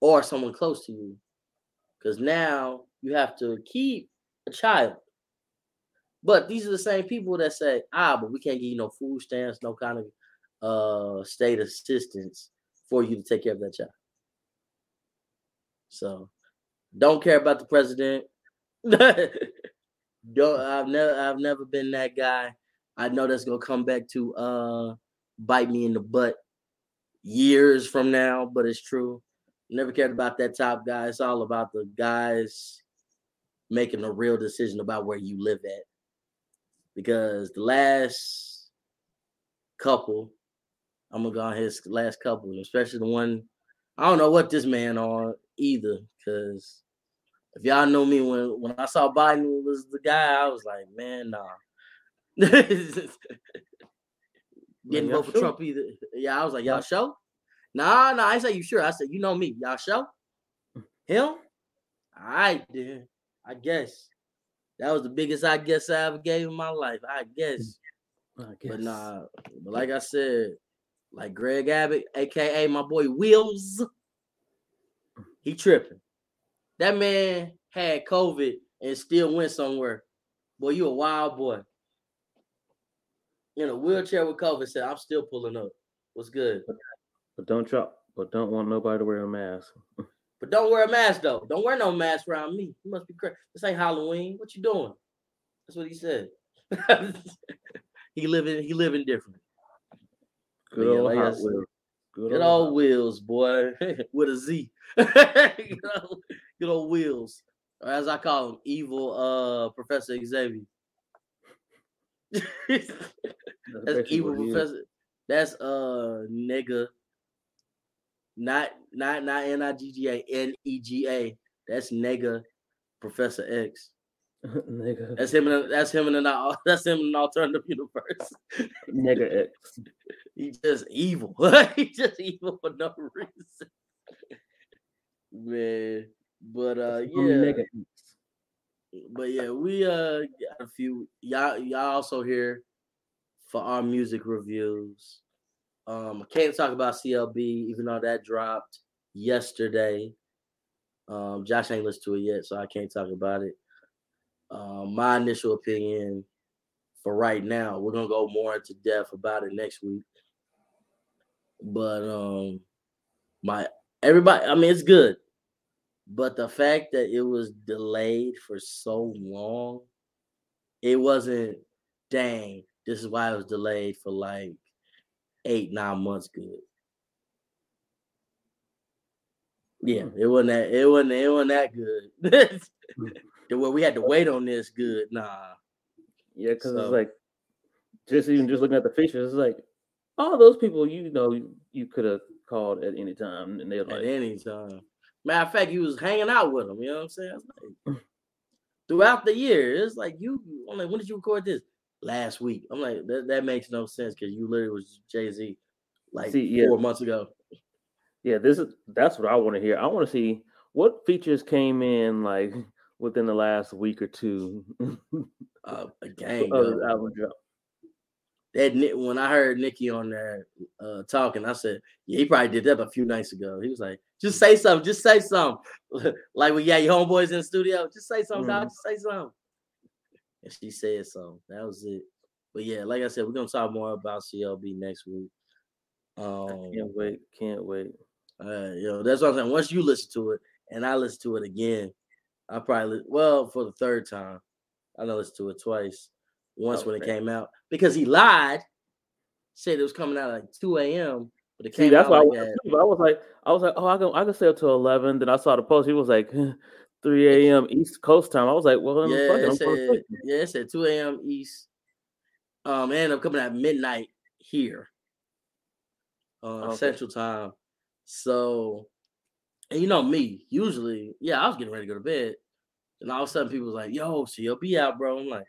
or someone close to you. Because now you have to keep a child. But these are the same people that say, ah, but we can't give you no food stamps, no kind of uh state assistance for you to take care of that child. So don't care about the president. don't I've never I've never been that guy. I know that's gonna come back to uh bite me in the butt years from now, but it's true. Never cared about that top guy. It's all about the guys making a real decision about where you live at. Because the last couple, I'm gonna go on his last couple, especially the one I don't know what this man on either. Cause if y'all know me when when I saw Biden was the guy, I was like, man, nah. Didn't vote for sure? Trump either. Yeah, I was like, y'all sure? Nah, nah, I say you sure. I said, you know me, y'all sure? Him? All right, then. I guess. That was the biggest I guess I ever gave in my life. I guess. Mm, I guess. But nah, but like I said, like Greg Abbott, aka my boy Wheels, he tripping. That man had COVID and still went somewhere. Boy, you a wild boy. In a wheelchair with COVID, said, I'm still pulling up. What's good? But don't try. But don't want nobody to wear a mask. But don't wear a mask though. Don't wear no mask around me. You must be crazy. This ain't Halloween. What you doing? That's what he said. he living. He living different. Good yeah, old like I Hot said, Wheels. Good, Good old old wheels, boy, with a Z. good, old, good old wheels, or as I call him, evil uh Professor Xavier. That's evil. Professor. That's uh nigga. Not not not N I G G A N E G A. That's nigga Professor X. Nigga. That's him. In that's him in an that's him in an alternative universe. Nigga X. He's just evil. He's just evil for no reason. Man. But uh yeah. But yeah, we uh got a few y'all y'all also here for our music reviews. Um I can't talk about CLB even though that dropped yesterday. Um Josh ain't listened to it yet, so I can't talk about it. Um my initial opinion for right now, we're gonna go more into depth about it next week. But um my everybody I mean it's good. But the fact that it was delayed for so long, it wasn't dang, this is why it was delayed for like eight, nine months good. Yeah, Hmm. it wasn't that it wasn't it wasn't that good. The way we had to wait on this good. Nah. Yeah, because So- it's like just even just looking at the features, it's like all those people you know you, you could have called at any time, and they're At like, any time. Matter of fact, you was hanging out with them. You know what I'm saying? Like, throughout the year, it's like you. I'm like, when did you record this? Last week. I'm like, that, that makes no sense because you literally was Jay Z like See, yeah. four months ago. yeah, this is that's what I want to hear. I want to see what features came in like within the last week or two Uh, a gang. of album drop. That when I heard Nicki on there uh, talking, I said, yeah, he probably did that a few nights ago. He was like, just say something, just say something. like when yeah, your homeboys in the studio, just say something, dog, Mhm. just say something. And she said so. That was it. But yeah, like I said, we're gonna talk more about CLB next week. Um, Can't wait, can't wait. uh, know, that's what I'm saying. Once you listen to it and I listen to it again, I probably well for the third time. I know listen to it twice. Once when it came out because he lied, said it was coming out at like 2 a.m. But it See, came that's out why I, like was, I was like, I was like, oh, I can I can stay up till eleven. Then I saw the post. He was like, three a.m. East Coast time. I was like, well, then yeah, fuck it, I'm said, yeah, it said 2 a.m. East. Um, ended up coming at midnight here, uh, Okay. Central Time. So, and you know me, usually, yeah, I was getting ready to go to bed, and all of a sudden, people was like, "Yo, CLB out, bro." I'm like,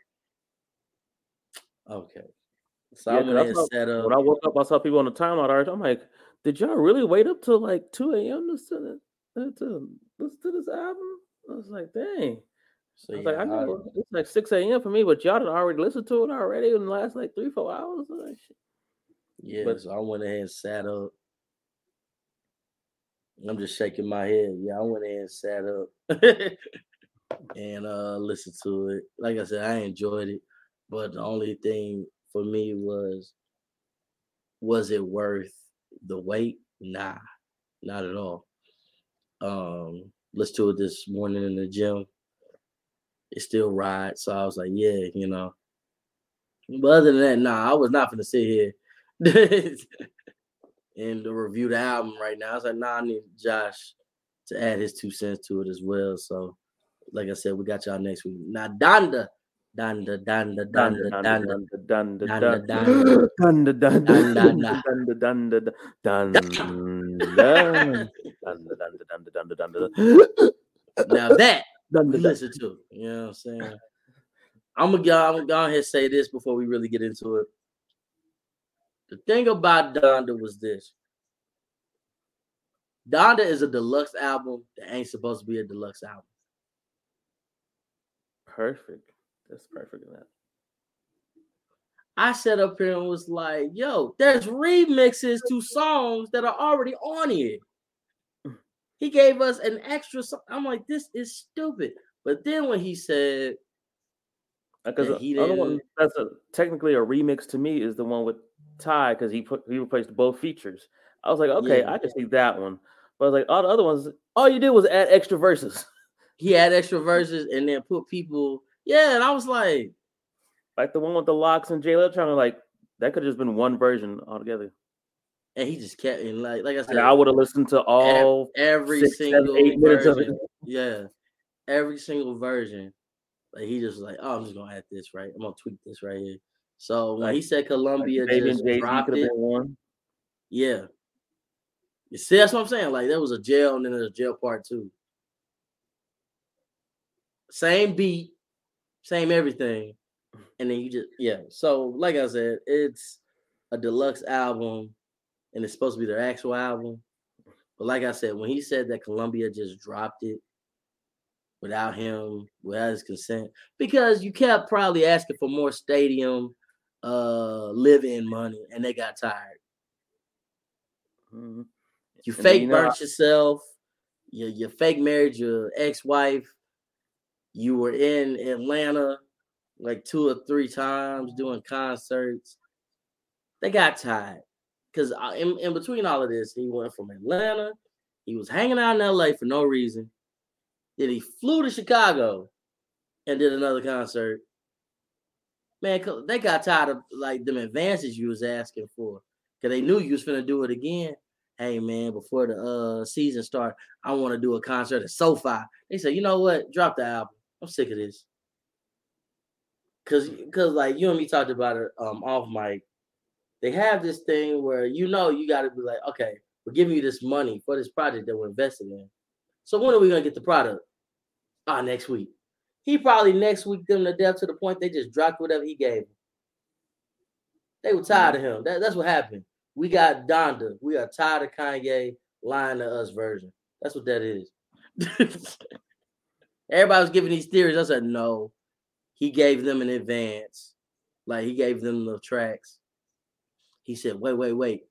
okay. So Yeah, I went I ahead and saw- set up. When I woke up, I saw people on the timeout already. I'm like, did y'all really wait up till like 2 a.m. to listen to, uh, to listen to this album? I was like, dang. So I was yeah, like, I I- know it's like 6 a.m. for me, but y'all had already listened to it already in the last like three, four hours. Like, shit. Yeah, But- so I went ahead and sat up. I'm just shaking my head. Yeah, I went in and sat up and uh listened to it. Like I said, I enjoyed it, but the only thing for me was was it worth the wait? Nah, not at all. Um, listened to it this morning in the gym. It still rides, so I was like, yeah, you know. But other than that, nah, I was not gonna sit here and to review the album right now. I was like, nah, I need Josh to add his two cents to it as well. So, like I said, we got y'all next week. Now, Donda, dunda, dunda, Dunda, dunda, dunda, dunda, dunda, dunda, dunda, dunda, dunda, dunda, Now that we dunda, dunda. listen to, you know what I'm saying? I'm gonna go, I'm gonna go ahead and say this before we really get into it. The thing about Donda was this. Donda is a deluxe album that ain't supposed to be a deluxe album. Perfect. That's perfect that. I sat up here and was like, yo, there's remixes to songs that are already on here. He gave us an extra song. I'm like, this is stupid. But then when he said uh, Because the other one that's a, technically a remix to me is the one with Ty because he put he replaced both features. I was like, okay, Yeah. I can see that one. But I was like, all the other ones, all you did was add extra verses. he had extra verses and then put people, yeah, and I was like, Like the one with the LOX and Jay Electronica, like that could have just been one version altogether. and he just kept and like like I said, And I would have listened to all every six, seven, single eight minutes of it. Yeah, every single version. Like he just was like, oh, I'm just gonna add this right. I'm gonna tweak this right here. So when Like- he said Columbia Baby just and Jay Z dropped it, one. yeah. You see, that's what I'm saying. Like there was a jail and then there's jail part two. Same beat, same everything, and then you just yeah. So like I said, it's a deluxe album, and it's supposed to be their actual album. But like I said, when he said that Columbia just dropped it without him, without his consent, because you kept probably asking for more stadium uh live-in money, and they got tired. Mhm. You And fake you know, burnt yourself. You you fake married your ex-wife. You were in Atlanta like two or three times doing concerts. They got tired because in, in between all of this, he went from Atlanta. He was hanging out in LA for no reason. Then he flew to Chicago and did another concert. Man, they got tired of like them advances you was asking for because they knew you was finna do it again hey man, before the uh season start, I want to do a concert at SoFi. They said, you know what? Drop the album. I'm sick of this. Cause, cause like you and me talked about it um off mic. They have this thing where you know you got to be like, okay, we're giving you this money for this project that we're investing in. So when are we gonna get the product? Ah, next week. He probably next week them to death to the point they just dropped whatever he gave. They were tired of him. That, that's what happened. We got Donda. We are tired of Kanye lying to us version. That's what that is. Everybody was giving these theories. I said, no. He gave them in advance. Like he gave them the tracks. He said, wait, wait, wait.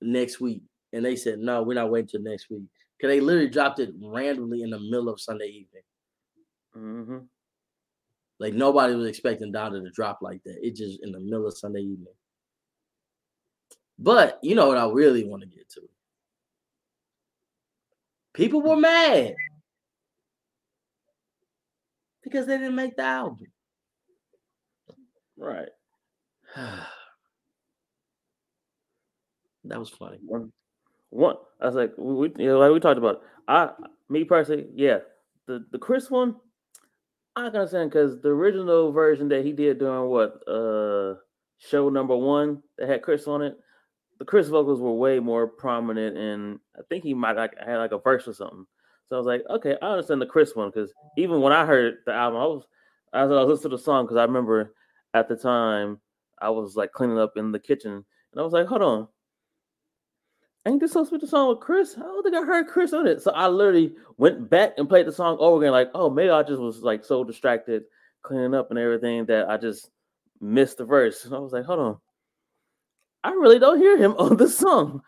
Next week. And they said, no, we're not waiting till next week. Because they literally dropped it randomly in the middle of Sunday evening. Hmm Like nobody was expecting Donda to drop like that. It just in the middle of Sunday evening. But you know what I really want to get to? People were mad because they didn't make the album. Right. that was funny. One, one. I was like, we, we you know, like we talked about. I, me personally, yeah, the the Chris one, I can understand because the original version that he did during what uh show number one that had Chris on it, the Chris vocals were way more prominent, and I think he might like had like a verse or something. So I was like, okay, I understand the Chris one because even when I heard the album, I was as I was listening to the song because I remember at the time I was like cleaning up in the kitchen and I was like, hold on, ain't this supposed to be the song with Chris? I don't think I heard Chris on it. So I literally went back and played the song over again, like, oh, maybe I just was like so distracted cleaning up and everything that I just missed the verse. And I was like, hold on. I really don't hear him on the song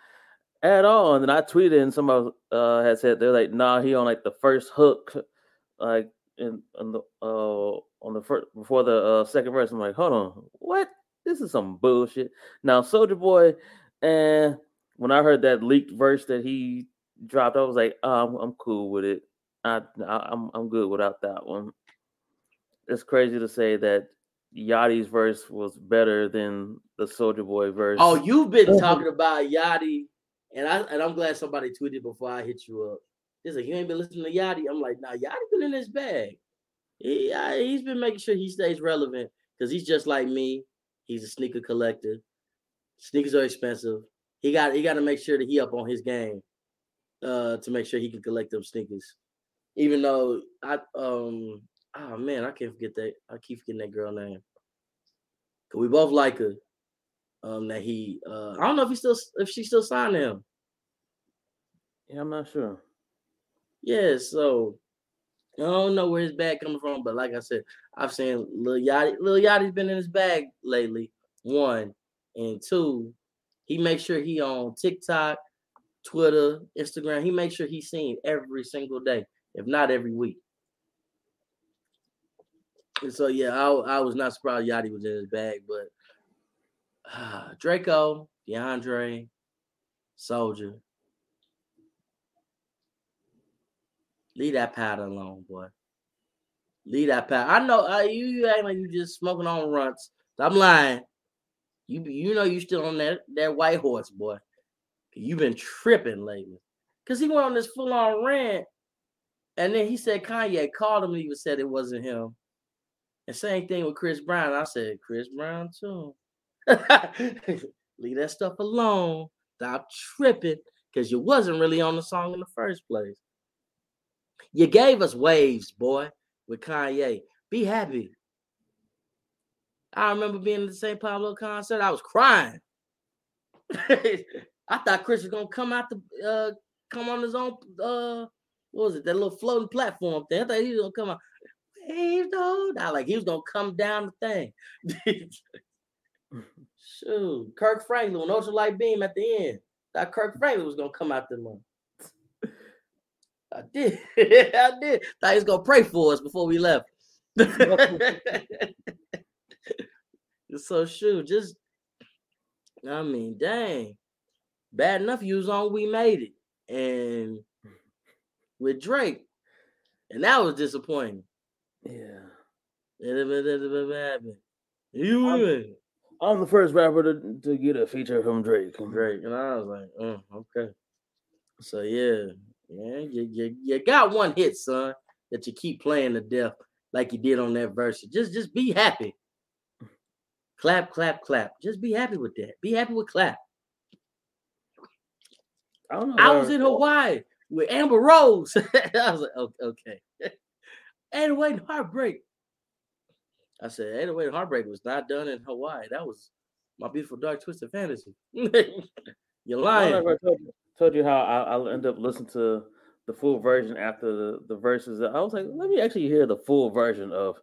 at all. And then I tweeted and somebody uh, had said they're like, nah, he on like the first hook, like in on the uh on the first before the uh, second verse. I'm like, hold on, what? This is some bullshit. Now Soulja Boy and when I heard that leaked verse that he dropped, I was like, oh, I'm, I'm cool with it. I, I I'm I'm good without that one. It's crazy to say that Yachty's verse was better than the Soulja Boy verse. Oh, you've been uh-huh. talking about Yachty, and I and I'm glad somebody tweeted before I hit you up. He's like, you ain't been listening to Yachty. I'm like, nah, Yachty been in his bag. He, I, he's been making sure he stays relevant because he's just like me. He's a sneaker collector. Sneakers are expensive. He got he got to make sure that he up on his game uh, to make sure he can collect them sneakers. Even though I um oh man, I can't forget that. I keep forgetting that girl name. Cause we both like her. Um, that he uh I don't know if he still if she still signed him. Yeah, I'm not sure. Yeah, so I don't know where his bag coming from, but like I said, I've seen Lil Yachty. Lil Yachty's been in his bag lately. One and two, he makes sure he on TikTok, Twitter, Instagram. He makes sure he's seen every single day, if not every week. And so yeah, I, I was not surprised Yachty was in his bag, but uh, Draco, DeAndre, Soulja, leave that powder alone, boy. Leave that powder. I know uh, you, you act like you just smoking on runts. I'm lying. You you know you still on that that white horse, boy. You've been tripping lately. Cause he went on this full on rant, and then he said Kanye called him and even said it wasn't him. And same thing with Chris Brown. I said Chris Brown too. Leave that stuff alone. Stop tripping, cause you wasn't really on the song in the first place. You gave us waves, boy, with Kanye. Be happy. I remember being at the St. Pablo concert. I was crying. I thought Chris was gonna come out the uh come on his own uh what was it, that little floating platform thing. I thought he was gonna come out. Waves though. I like he was gonna come down the thing. Shoot, Kirk Franklin, an ultralight beam at the end. Thought Kirk Franklin was gonna come out the month. I did. I did. Thought he was gonna pray for us before we left. So shoot, just I mean, dang. Bad enough you was on We Made It and with Drake. And that was disappointing. Yeah. You I'm- I'm the first rapper to, to get a feature from Drake. Drake. And I was like, oh, okay. So yeah, yeah, you, you, you got one hit, son, that you keep playing to death like you did on that verse. Just just be happy. Clap, clap, clap. Just be happy with that. Be happy with clap. I don't know. I was in Hawaii with Amber Rose. I was like, "O- okay. and wait, heartbreak. I said, Ain't Wait Heartbreak was not done in Hawaii. That was my beautiful dark twisted fantasy. You're lying. I told you, told you how I, I'll end up listening to the full version after the, the verses. I was like, let me actually hear the full version of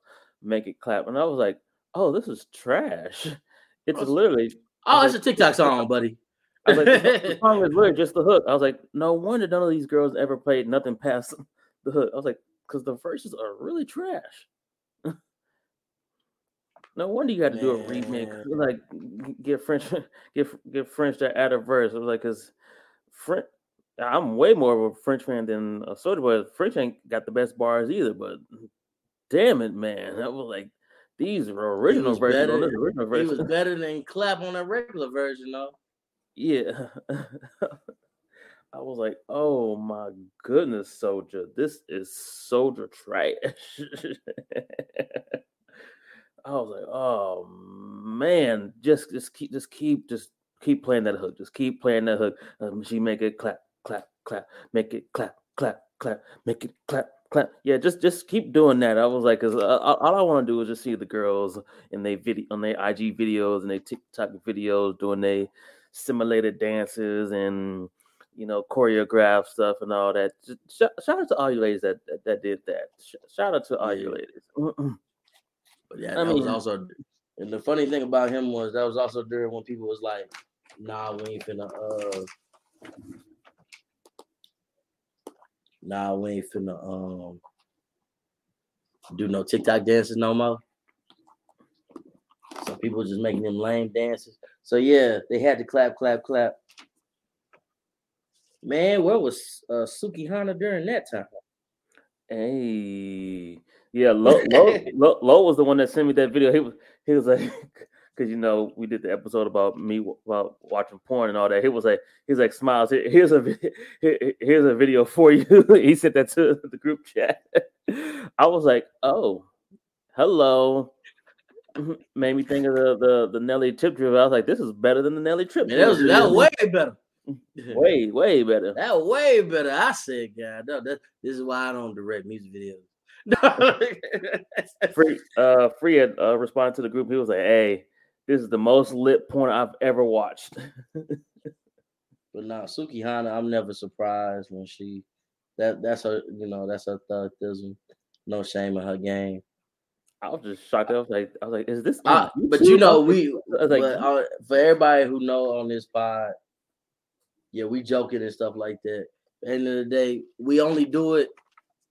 Make It Clap. And I was like, oh, this is trash. It's Oh, literally, Oh, it's a TikTok song, buddy. I was like, the, song is literally just the hook. I was like, no wonder none of these girls ever played nothing past the hook. I was like, because the verses are really trash. no wonder you got to do a remix. Like, get French, get get French to add a verse. I was like, because French, I'm way more of a French fan than a Soulja Boy. French ain't got the best bars either, but damn it, man, that was like these are original was versions on better- this original He was better than clap on that regular version, though. Yeah. I was like, oh my goodness, Soulja. This is Soulja trash. I was like, oh man, just just keep just keep just keep playing that hook. Just keep playing that hook. Um, she make it clap, clap, clap, make it clap, clap, clap, make it clap, Yeah, just just keep doing that. I was like, cause uh, all I want to do is just see the girls in their video on their IG videos and their TikTok videos doing their simulated dances and you know choreographed stuff and all that. Just shout, shout out to all you ladies that that, that did that. Sh- shout out to all you ladies. But yeah, I that was also. And the funny thing about him was that was also during when people was like, "Nah, we ain't finna uh, nah, we ain't finna um, do no TikTok dances no more." So people just making them lame dances. So yeah, they had to clap, clap, clap. Man, where was uh, Sukihana during that time? Hey, yeah, Lo, Lo, Lo, Lo was the one that sent me that video. He was he was like, because you know we did the episode about me about watching porn and all that. He was like, he's like, smiles. here- Here's a here- here's a video for you. he sent that to the group chat. I was like, oh, hello. Made me think of the the, the Nelly Tip Drill. I was like, this is better than the Nelly Tip. Man, that was that way better. way way better. That way better. I said, God, no, that, this is why I don't direct music videos. Free, uh, Free had uh, responded to the group. He was like, "Hey, this is the most lit porn I've ever watched." But now Sukihana, I'm never surprised when she that that's her, you know, that's her thuggism. No shame in her game. I was just shocked. I was like, I was like, is this? Uh, but you know, we I was like, but, uh, for everybody who know on this pod, yeah, we joking and stuff like that. At the end of the day, we only do it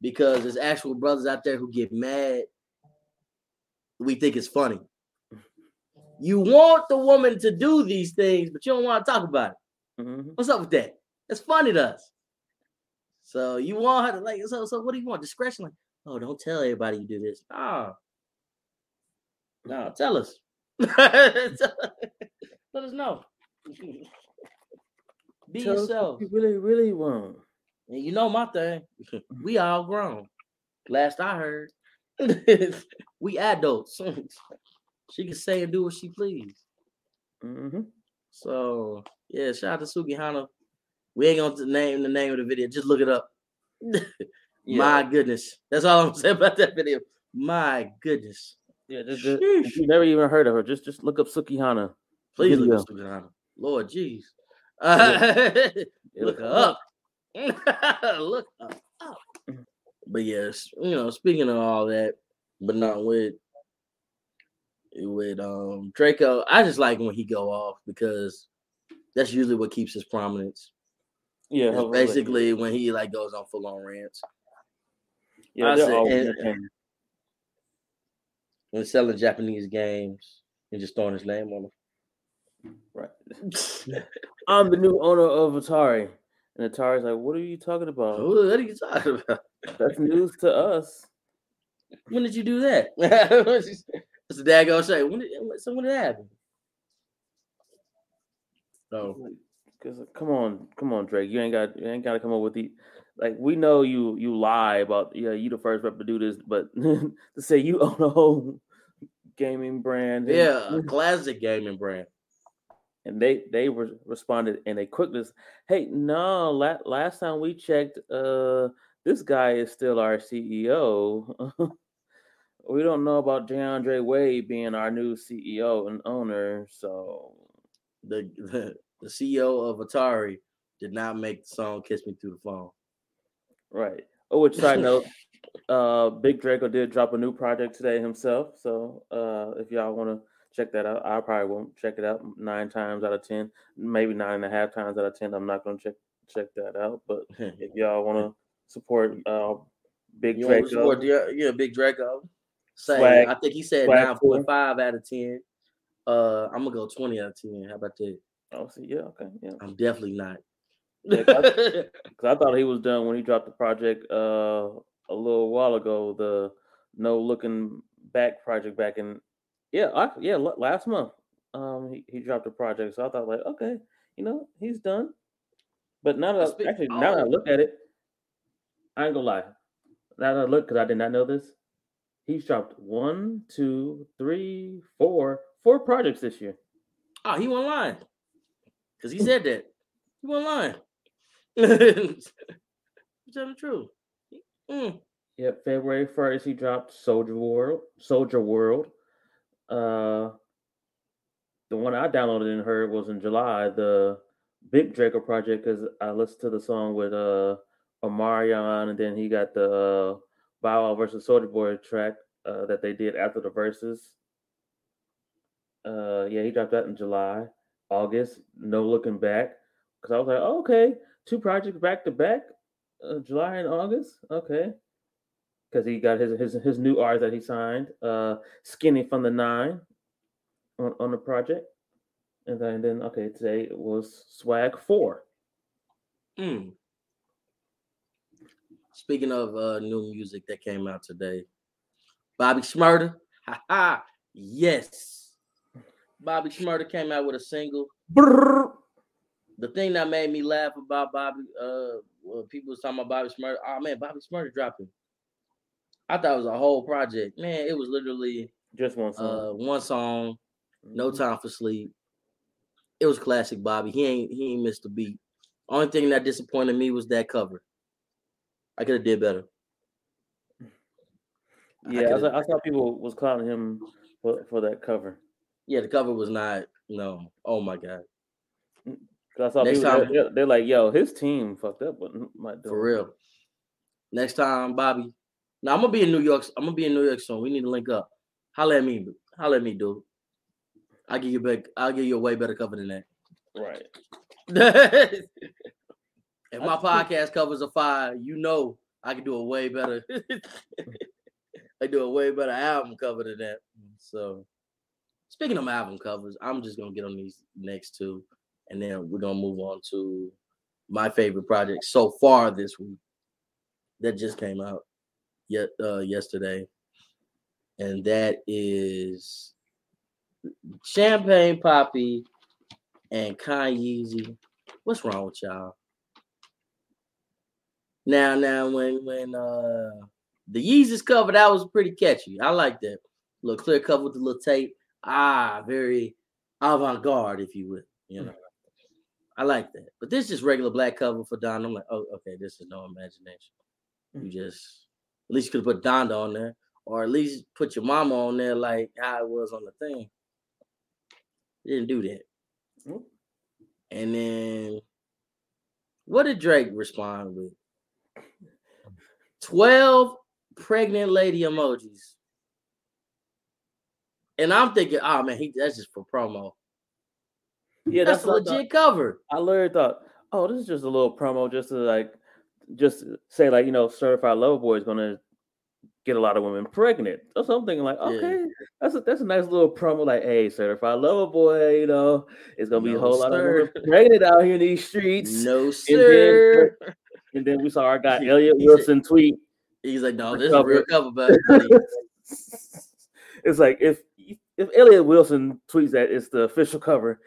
because there's actual brothers out there who get mad. We think it's funny. You want the woman to do these things, but you don't want to talk about it. mhm. What's up with that? It's funny to us. So you want her to like so so what do you want? Discretion, like, oh, don't tell everybody you do this. Ah. No, tell us. Let us know. Be Tell yourself. You really, really want. And you know my thing. We all grown. Last I heard. we adults. She can say and do what she please. hmm So yeah, shout out to Sukihana. We ain't gonna name the name of the video. Just look it up. My goodness, that's all I'm saying about that video. My goodness, Yeah, just, just, if you never even heard of her. Just, just look up Sukihana. please Video. look up Sukihana. Lord, jeez, Uh, look her up. look her up. But yes, you know, speaking of all that, but not with with um Draco. I just like when he go off because that's usually what keeps his prominence. Yeah, It's her- her- basically when he like goes on full on rants. Yeah, I they're said- always and- when selling Japanese games and just throwing his name on them. Right. I'm the new owner of Atari. And Atari's like, what are you talking about? what are you talking about? That's news to us. When did you do that? What's the dad gonna say? When did so when did it happen? So Cause come on, come on, Drake. You ain't got you ain't gotta come up with the like we know you you lie about yeah, you the first rep to do this, but to say you own a whole gaming brand and- yeah, a classic gaming brand. and they they re- responded and they quickness hey no la- last time we checked uh this guy is still our ceo we don't know about DeAndre Wade being our new ceo and owner so The, the the CEO of Atari did not make the song "Kiss Me Through the Phone." right oh which side note uh big draco did drop a new project today himself so uh if y'all want to check that out i probably won't check it out nine times out of ten maybe nine and a half times out of ten i'm not gonna check check that out but if y'all want to support uh Big You Draco, support the, yeah, Big Draco. Say, Swag- I think he said swag nine point five out of ten. Uh, I'm gonna go twenty out of ten. How about that? oh, see, yeah, okay, yeah. I'm definitely not. Yeah, 'cause Because I thought he was done when he dropped the project uh a little while ago. The No Looking Back project back in yeah, I, yeah, la- last month. Um, he, he dropped a project, so I thought like, okay, you know, he's done. But now that Speak- actually now that I look at it, I ain't gonna lie. Now that I look, because I did not know this, he's dropped one, two, three, four, four projects this year. oh, he went lying because he said that he went lying. Tell the truth. Mm. Yep, February first he dropped Soulja World. Soulja World. Uh, the one I downloaded and heard was in July. The Big Draco project because I listened to the song with uh Omarion, and then he got the uh, Bow Wow versus Soulja Boy track uh, that they did after the verses. Uh, yeah, he dropped that in July, August. No looking back because I was like, oh, okay, two projects back to back, uh, July and August. Okay because he got his, his his new art that he signed, uh, Skinny from the Nine, on, on the project, and then then okay today it was Swag Four. Mm. Speaking of uh, new music that came out today, Bobby Shmurda. Ha ha. Yes. Bobby Shmurda came out with a single. The thing that made me laugh about Bobby, uh, when people was talking about Bobby Shmurda, oh man, Bobby Shmurda dropping. I thought it was a whole project. Man, it was literally Just one song. uh, one song, No Mhm. Time for Sleep. It was classic Bobby. He ain't he ain't missed a beat. Only thing that disappointed me was that cover. I could have did better. Yeah, I, coulda- saw, I saw people was clowning him for, for that cover. Yeah, the cover was not no. Oh my god. Mm, 'Cause I saw Next people, time- they're, they're like, yo, his team fucked up, but For real. Next time, Bobby. Now I'm gonna be in New York. I'm gonna be in New York soon. We need to link up. Holla at me. Holla at me, dude. I'll give you back. I'll give you a way better cover than that. Right. if my podcast covers a five, you know I can do a way better. I do a way better album cover than that. So, speaking of album covers, I'm just gonna get on these next two, and then we're gonna move on to my favorite project so far this week that just came out yet uh, yesterday, and that is Champagne Papi and Kanye. What's wrong with y'all? Now, now, when when uh the Yeezus cover that was pretty catchy. I like that little clear cover with the little tape. Ah, very avant-garde, if you will. You know, I like that. But this is just regular black cover for Don. I'm like, oh, okay, this is no imagination. You just at least you could put Donda on there, or at least put your mama on there like how it was on the thing. You didn't do that. Nope. And then what did Drake respond with? 12 pregnant lady emojis. And I'm thinking, oh man, he that's just for promo. Yeah, That's, that's, a what I thought. legit cover. I literally thought, oh, this is just a little promo just to like just say like, you know, certified lover boy is gonna get a lot of women pregnant. Or something like, Yeah. okay, that's a that's a nice little promo, like, hey, certified lover boy, you know, it's gonna be a No, whole lot of women pregnant out here in these streets. No, sir. And then we saw our guy Elliot Wilson tweet. He's like, no, this is a real cover. it's like if if Elliot Wilson tweets that it's the official cover,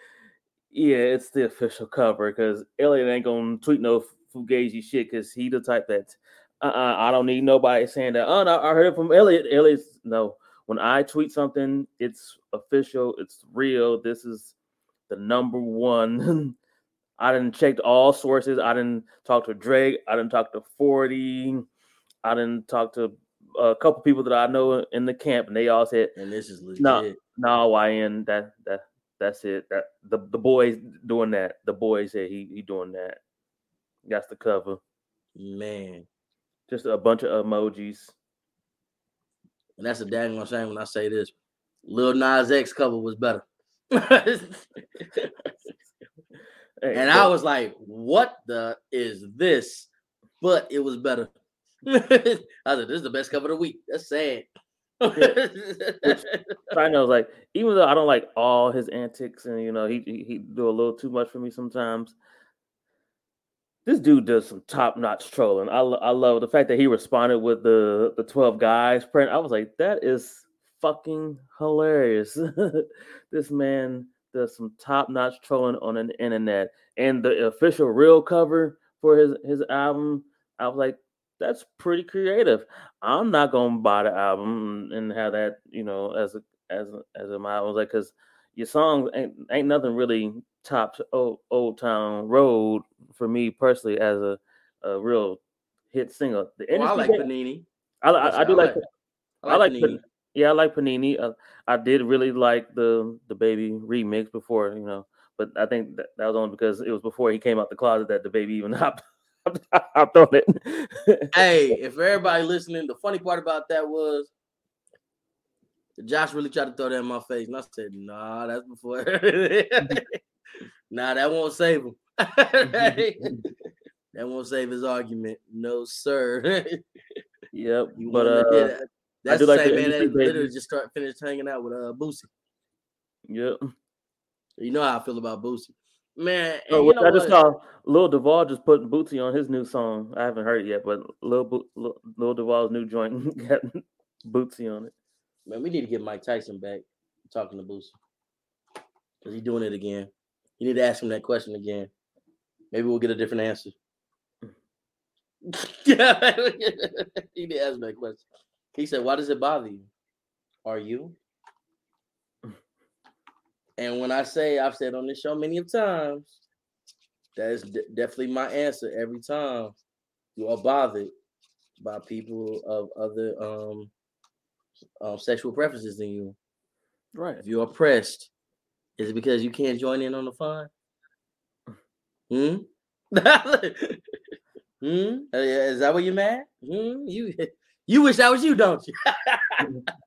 yeah, it's the official cover because Elliot ain't gonna tweet no fugazi shit because he the type that uh uh I don't need nobody saying that. Oh no, I heard it from Elliot. Elliot's no. When I tweet something, it's official, it's real. This is the number one. I didn't check all sources. I didn't talk to Drake. I didn't talk to 40. I didn't talk to a couple people that I know in the camp, and they all said, and this is legit. No. "No, YN, that that that's it. That the the boys doing that. The boys said he he doing that. That's the cover. Man. Just a bunch of emojis. And that's a daggone shame when I say this. Lil Nas X cover was better. And I was like, what the is this? But it was better. I said, this is the best cover of the week. That's sad. I know, like even though I don't like all his antics, and you know he he, he do a little too much for me sometimes. This dude does some top notch trolling. I, I love the fact that he responded with the the twelve guys print. I was like, that is fucking hilarious. this man does some top notch trolling on the internet, and the official real cover for his his album. I was like, that's pretty creative. I'm not gonna buy the album and have that, you know, as a as a, as a my I was like, cause your songs ain't ain't nothing really tops old Old Town Road for me personally as a a real hit single. The Well, I like Panini. I, I, I do like, I like, Panini. Yeah, I like Panini. Uh, I did really like the the baby remix before, you know, but I think that, that was only because it was before he came out the closet that the baby even hopped hopped on it. Hey, if everybody listening, the funny part about that was Josh really tried to throw that in my face, and I said, "Nah, that's before." nah, that won't save him. that won't save his argument. No, sir. yep, You but uh, that- that's do the like same man that baby. literally just start finished hanging out with uh Boosie. yep. You know how I feel about Boosie, man. Oh, you what- know I just what? saw Lil Duval just put Boosie on his new song. I haven't heard it yet, but Lil Bo- Lil, Lil Duval's new joint got Boosie on it. Man, we need to get Mike Tyson back talking to Boosie. Because he's doing it again. You need to ask him that question again. Maybe we'll get a different answer. yeah, you need to ask him that question. He said, Why does it bother you? Are you? And when I say, I've said on this show many of times, that is de- definitely my answer every time. You are bothered by people of other um, um sexual preferences than you. Right. If you're oppressed, is it because you can't join in on the fun? Hmm. hmm. Is that what you're mad? Hmm. You you wish that was you, don't you?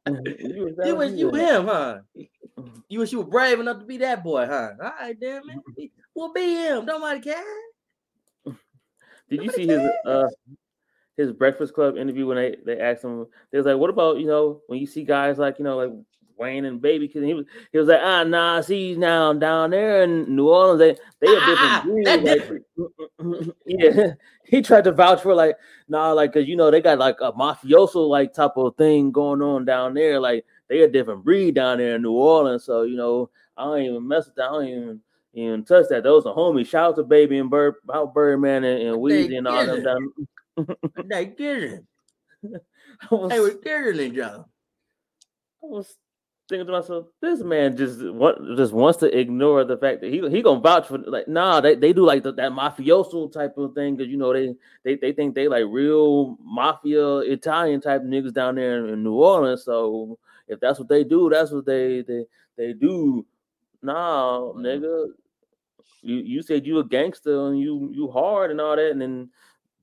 Mm-hmm. You- that you was wish you him, huh? Mm-hmm. You wish you were brave enough to be that boy, huh? All right, damn it. Mm-hmm. We'll be him. Don't Nobody care. Did you Nobody see his uh his Breakfast Club interview when they they asked him? They was like, "What about you know when you see guys like you know like Wayne and Baby?" Because he was he was like, "Ah, nah, see now down there in New Orleans, they they a Ah, different that breed." Like, yeah, he tried to vouch for like, nah, like because you know they got like a mafioso like type of thing going on down there. Like they a different breed down there in New Orleans. So you know, I don't even mess with that. I don't even even touch that. Those are homies. Shout out to Baby and Bird, how Birdman and, and Weezy and all them get down. They kidding. I was, They were kidding each other. I was thinking to myself, this man just just wants to ignore the fact that he he gonna vouch for like nah they, they do like the, that mafioso type of thing because you know they, they they think they like real mafia Italian type niggas down there in, in New Orleans. So if that's what they do, that's what they they they do. Nah, Mhm. nigga, you you said you a gangster and you you hard and all that, and then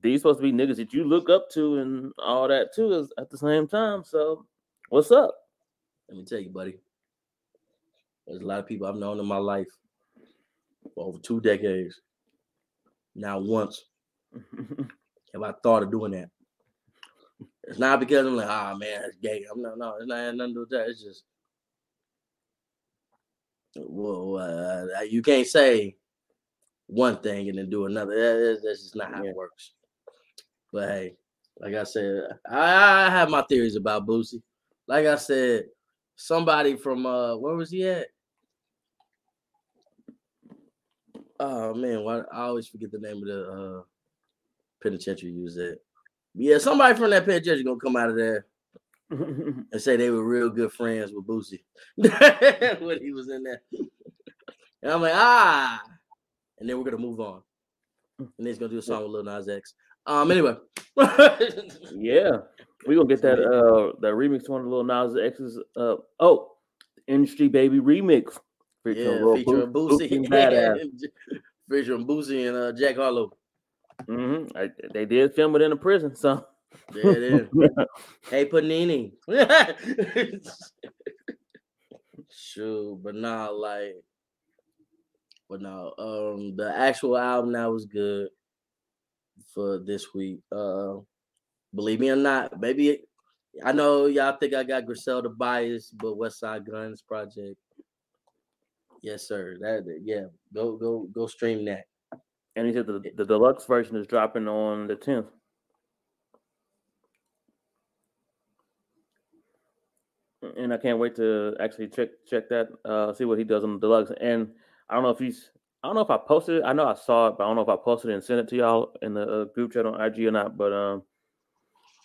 these supposed to be niggas that you look up to and all that too is at the same time. So what's up? Let me tell you, buddy. There's a lot of people I've known in my life for over two decades. Now, once have I thought of doing that. It's not because I'm like, ah man, it's gay. I'm not, no, it's not nothing to do with that. It's just, well, uh, you can't say one thing and then do another. That- That's, just not how it works. But hey, like I said, I, I have my theories about Boosie. Like I said, somebody from uh, where was he at? Oh man, why I always forget the name of the uh penitentiary he was at. Yeah, somebody from that penitentiary gonna come out of there and say they were real good friends with Boosie when he was in there. And I'm like, ah, and then we're gonna move on. And then he's gonna do a song with Lil Nas X. Um, anyway, yeah, we gonna get that uh that remix one of Lil Nas X's uh oh industry baby remix featuring, yeah, featuring Boo- Boosie, and Badazz. featuring Boosie and uh, Jack Harlow. hmm they did film it in a prison, so Yeah, it is. Hey Panini. Shoot, but nah, like, but no, um, the actual album that was good for this week. Uh, believe me or not, maybe I know y'all think I got Griselda bias, but Westside Gunn's Project. Yes, sir. That yeah, go go go stream that. and he said the, the deluxe version is dropping on the tenth. And I can't wait to actually check check that, uh, see what he does on the deluxe. And I don't know if he's, I don't know if I posted it. I know I saw it, but I don't know if I posted it and sent it to y'all in the uh, group chat on IG or not. But um,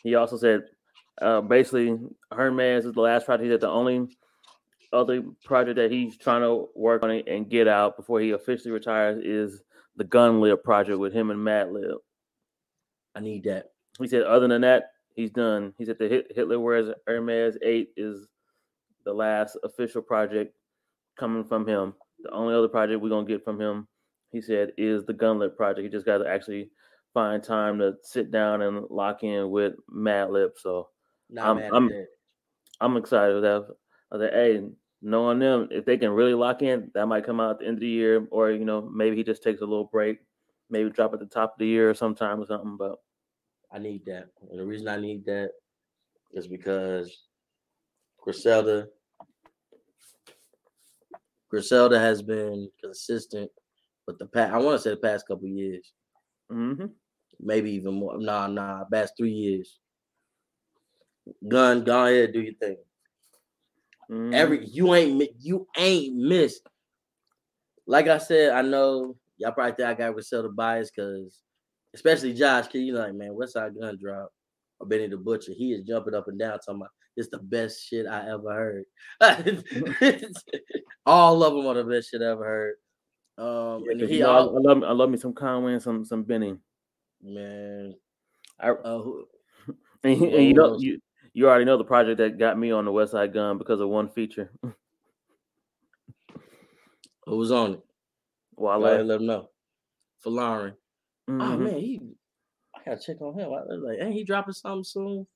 he also said, uh, basically, Hermes is the last project. He said the only other project that he's trying to work on and get out before he officially retires is the Gunlib project with him and Madlib. I need that. He said, other than that, he's done. He said the Hitler Wears Hermes 8 is the last official project coming from him. The only other project we're going to get from him, he said, is the Gunlib project. He just got to actually find time to sit down and lock in with Madlib. So Not I'm- I'm- I'm excited with that. I said, hey, knowing them, if they can really lock in, that might come out at the end of the year, or you know, maybe he just takes a little break, maybe drop at the top of the year or sometime or something. But I need that. And the reason I need that is because Griselda Griselda has been consistent with the past I want to say the past couple years. hmm Maybe even more. Nah, nah, past three years. Gun, go ahead, do your thing. mm-hmm. Every you ain't you ain't missed. Like I said, I know y'all probably think I got Griselda bias because especially Josh, cause you like, man, Westside Gunn Drop or Benny the Butcher, he is jumping up and down talking about it's the best shit I ever heard. All of them are the best shit I ever heard. Um, Yeah, he you know, I, all, I love I love me some Conway and some some Benny. Man, I, uh, who, and, and you know you you already know the project that got me on the Westside Gunn because of one feature. who was on it? Well, I ahead, let him know. Folarin. Oh Mhm. man, he I gotta check on him. I was like, ain't he dropping something soon?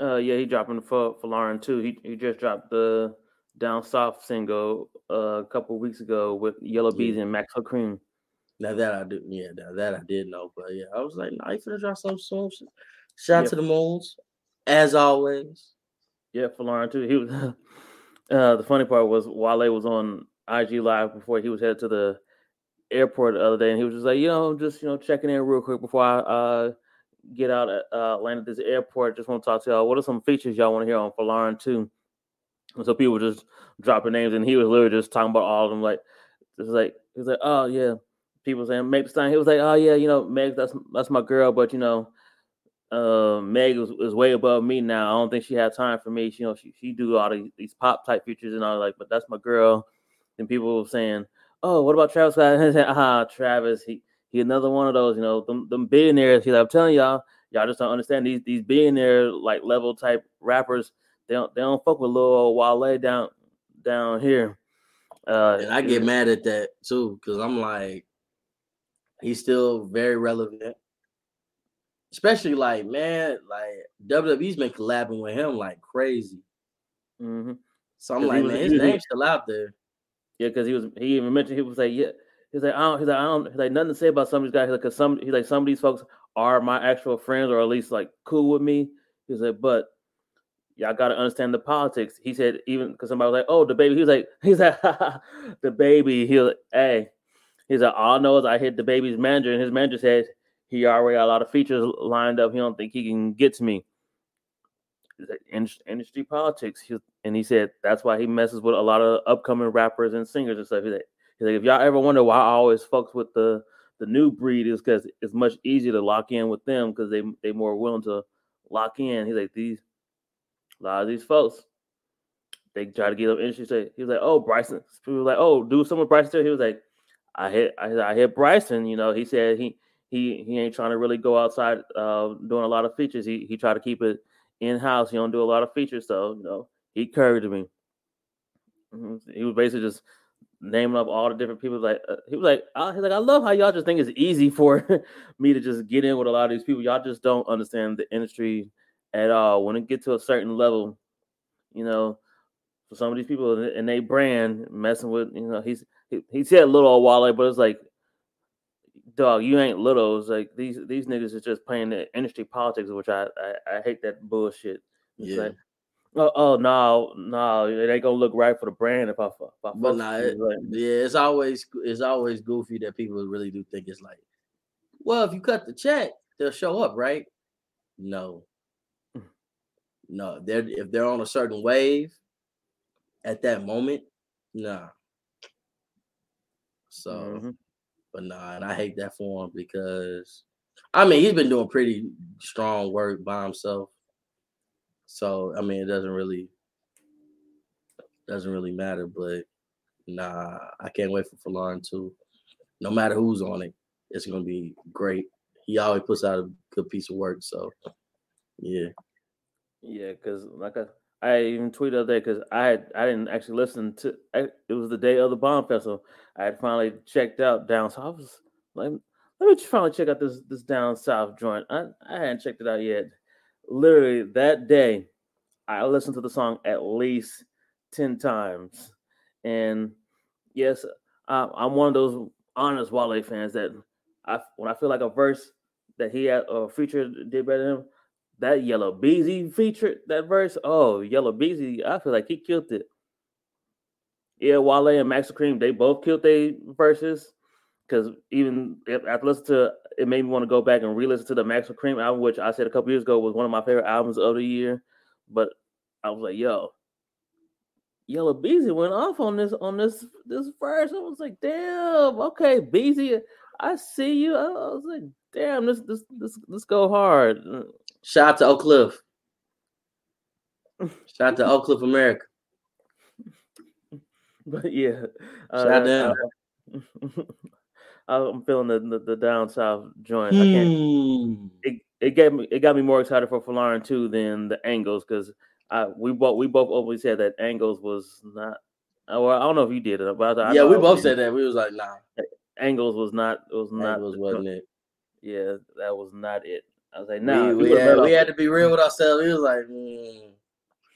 Uh, yeah, he dropping for Folarin too. He he just dropped the Down South single uh, a couple weeks ago with Yellow Yeah. Bees and Maxo Kream. Now that I do, yeah, now that I did know, but yeah, I was like, nah, he finna drop something soon. Shout out Yeah. to the moons, as always. Yeah, Folarin too. He was. uh, the funny part was Wale was on IG Live before he was headed to the airport the other day, and he was just like, you know, just you know, checking in real quick before I uh, get out at uh, land at this airport. Just want to talk to y'all. What are some features y'all want to hear on Folarin too? And so people were just dropping names, and he was literally just talking about all of them. Like, just like he was like, oh yeah, people saying Meg Stallion. He was like, oh yeah, you know, Meg, that's that's my girl, but you know, uh, Meg is, is way above me now. I don't think she had time for me. She, you know, she she do all these, these pop type features and all like, but that's my girl. And people were saying, oh, what about Travis Scott? And I said, ah, Travis, he he another one of those, you know, them, them billionaires. He's like, I'm telling y'all, y'all just don't understand these these billionaire like level type rappers. They don't they don't fuck with little old Wale down down here. Uh, And I get mad at that too, because I'm like, he's still very relevant. Especially like, man, like WWE's been collabing with him like crazy. hmm So I'm like, was- man, his name's still out there. Yeah, because he was he even mentioned he was like, yeah, he's like, I don't he's like, I don't he's like nothing to say about some of these guys. He's like, cause some he's like some of these folks are my actual friends or at least like cool with me. He said, but y'all gotta understand the politics. He said, even because somebody was like, Oh, the baby, he was like, he's like, the baby, he was like, hey, he's like, all I know is I hit DaBaby's manager, and his manager said he already got a lot of features lined up. He don't think he can get to me. Industry politics. And he said that's why he messes with a lot of upcoming rappers and singers and stuff. He's like, he's like if y'all ever wonder why I always fucks with the the new breed is because it's much easier to lock in with them because they they more willing to lock in. He's like these a lot of these folks they try to get up industry. He was like, oh Bryson. People were like, oh, do some Bryson. He was like, oh, I hit I, I hit Bryson. You know, he said he he he ain't trying to really go outside uh doing a lot of features. He he tried to keep it in house. He don't do a lot of features, so you know he encouraged me. Mhm. He was basically just naming up all the different people. Like uh, he was like, I, he's like, I love how y'all just think it's easy for me to just get in with a lot of these people. Y'all just don't understand the industry at all. When it get to a certain level, you know, for some of these people and they brand messing with, you know, he's he, he said little Wale, but it's like, dog, you ain't little. It's like these these niggas is just playing the industry politics, which I I, I hate that bullshit. It's Yeah. like, oh, oh no, no, it ain't gonna look right for the brand if I, if I But nah, it- Like, yeah, it's always it's always goofy that people really do think it's like, well, if you cut the check, they'll show up, right? No, Mm. no. They're if they're on a certain wave at that moment, nah. So, mhm. but nah, and I hate that for him because, I mean, he's been doing pretty strong work by himself. So, I mean, it doesn't really doesn't really matter, but nah, I can't wait for Folarin too. No matter who's on it, it's gonna be great. He always puts out a good piece of work, so yeah. Yeah, because like I, I even tweeted the other day because I had I didn't actually listen to I, it was the day of the bomb festival. I had finally checked out down south. I was like, let me finally check out this this down south joint. I, I hadn't checked it out yet. Literally that day, I listened to the song at least ten times, and yes, I, I'm one of those honest Wale fans that I when I feel like a verse that he had a feature did better than him that Yella Beezy featured that verse. Oh, Yella Beezy, I feel like he killed it. Yeah, Wale and Maxo Kream, they both killed their verses. Because even if I listened to it, made me want to go back and re-listen to the Maxo Kream album, which I said a couple years ago was one of my favorite albums of the year. But I was like, yo, Yella Beezy went off on this on this this verse. I was like, damn, okay, Beezy, I see you. I was like, damn, this this this this go hard. Shout out to Oak Cliff. Shout out to Oak Cliff America. But yeah, Shout out to uh, I, I'm feeling the, the the down south joint. I can't. Hmm. It, it gave me it got me more excited for Folarin too than the angles because I we both we both always said that angles was not. uh, Well, I don't know if you did it, but I, I Yeah, know we both said that. We was like, nah. Angles was not was not Angles wasn't it. Yeah, that was not it. I was like, nah, we, we, had, we had to be real with ourselves. We was like, mm,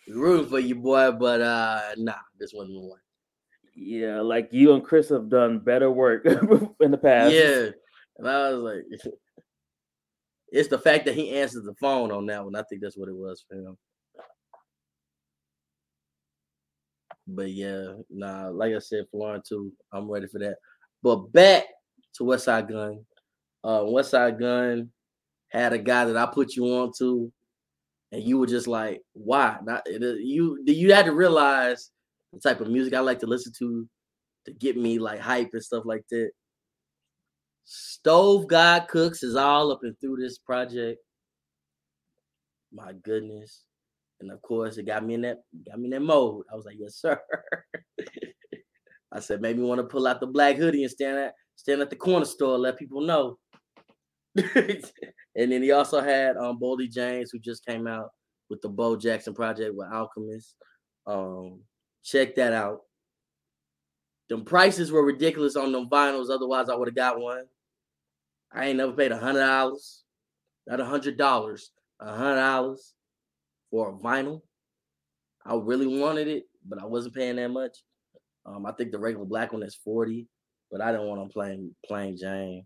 rooting for you, boy, but uh, nah, this wasn't the one. yeah, like you and Chris have done better work in the past. Yeah, and I was like, it's the fact that he answers the phone on that one. I think that's what it was for him. But yeah, nah, like I said, Florida too. I'm ready for that. But back to Westside Gunn. Uh, Westside Gunn had a guy that I put you on to, and you were just like, why? Not you. You had to realize the type of music I like to listen to to get me like hype and stuff like that. Stove God Cooks is all up and through this project. My goodness. And of course, it got me in that got me in that mode. I was like, yes, sir. I said, maybe want to pull out the black hoodie and stand at stand at the corner store, let people know. and then he also had um Boldy James, who just came out with the Bo Jackson project with Alchemist. Um, check that out. Them prices were ridiculous on them vinyls, otherwise I would have got one. I ain't never paid a hundred dollars, not a hundred dollars, a hundred dollars for a vinyl. I really wanted it, but I wasn't paying that much. Um, I think the regular black one is 40, but I didn't want them playing plain Jane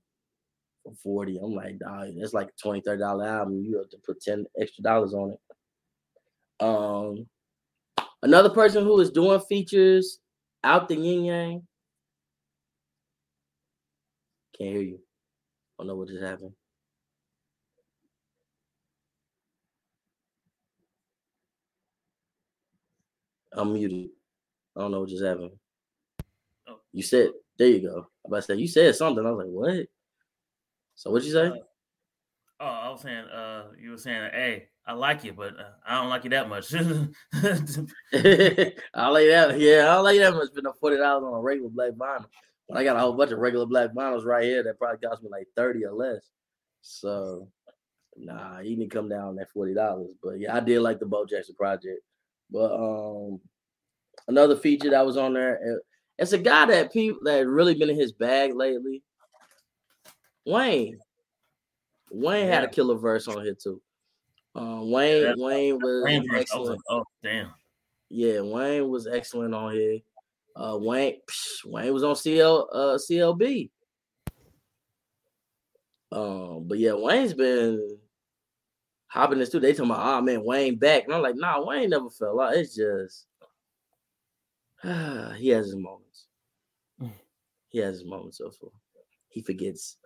40. I'm like, dog, it's like a 20 $30 album. You have to put 10 extra dollars on it. Um another person who is doing features out the yin yang. Can't hear you. I don't know what just happened. I'm muted. I don't know what just happened. Oh. You said there you go. I'm about to say you said something. I was like, what? So what'd you say? Oh, I was saying, uh, you were saying, hey, I like you, but uh, I don't like you that much. I like that. Yeah, I don't like that much. A forty dollars on a regular black vinyl. But I got a whole bunch of regular black vinyls right here that probably cost me like thirty or less. So, nah, you need to come down that forty dollars. But yeah, I did like the Bo Jackson project. But um, another feature that was on there. uh, It's a guy that people that really been in his bag lately. Wayne. Wayne had a killer verse on here too. Um, Wayne Yeah. Wayne was was excellent. like, oh, damn. Yeah, Wayne was excellent on here. Uh, Wayne, psh, Wayne was on CL, uh, CLB. Um, but yeah, Wayne's been hopping this too. They talking about, oh man, Wayne back, and I'm like, nah, Wayne never fell out. It's just he has his moments. Mm. He has his moments of he forgets,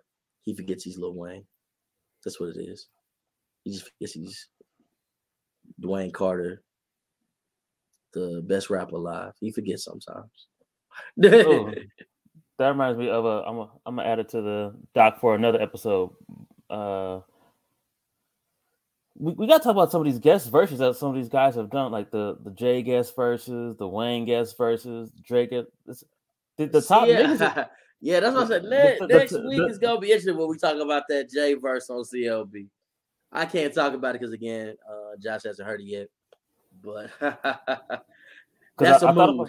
he forgets he's Lil Wayne. That's what it is. He just forgets he's Dwayne Carter, the best rapper alive. He forgets sometimes. Oh, that reminds me of a. I'm a. I'm gonna add it to the doc for another episode. Uh, we, we got to talk about some of these guest verses that some of these guys have done, like the the Jay guest verses, the Wayne guest verses, Drake. this- The, the top yeah. niggas. yeah, that's what I said. The- the- next the- week is gonna be interesting when we talk about that J verse on CLB. I can't talk about it because again, uh, Josh hasn't heard it yet. But that's I- a move.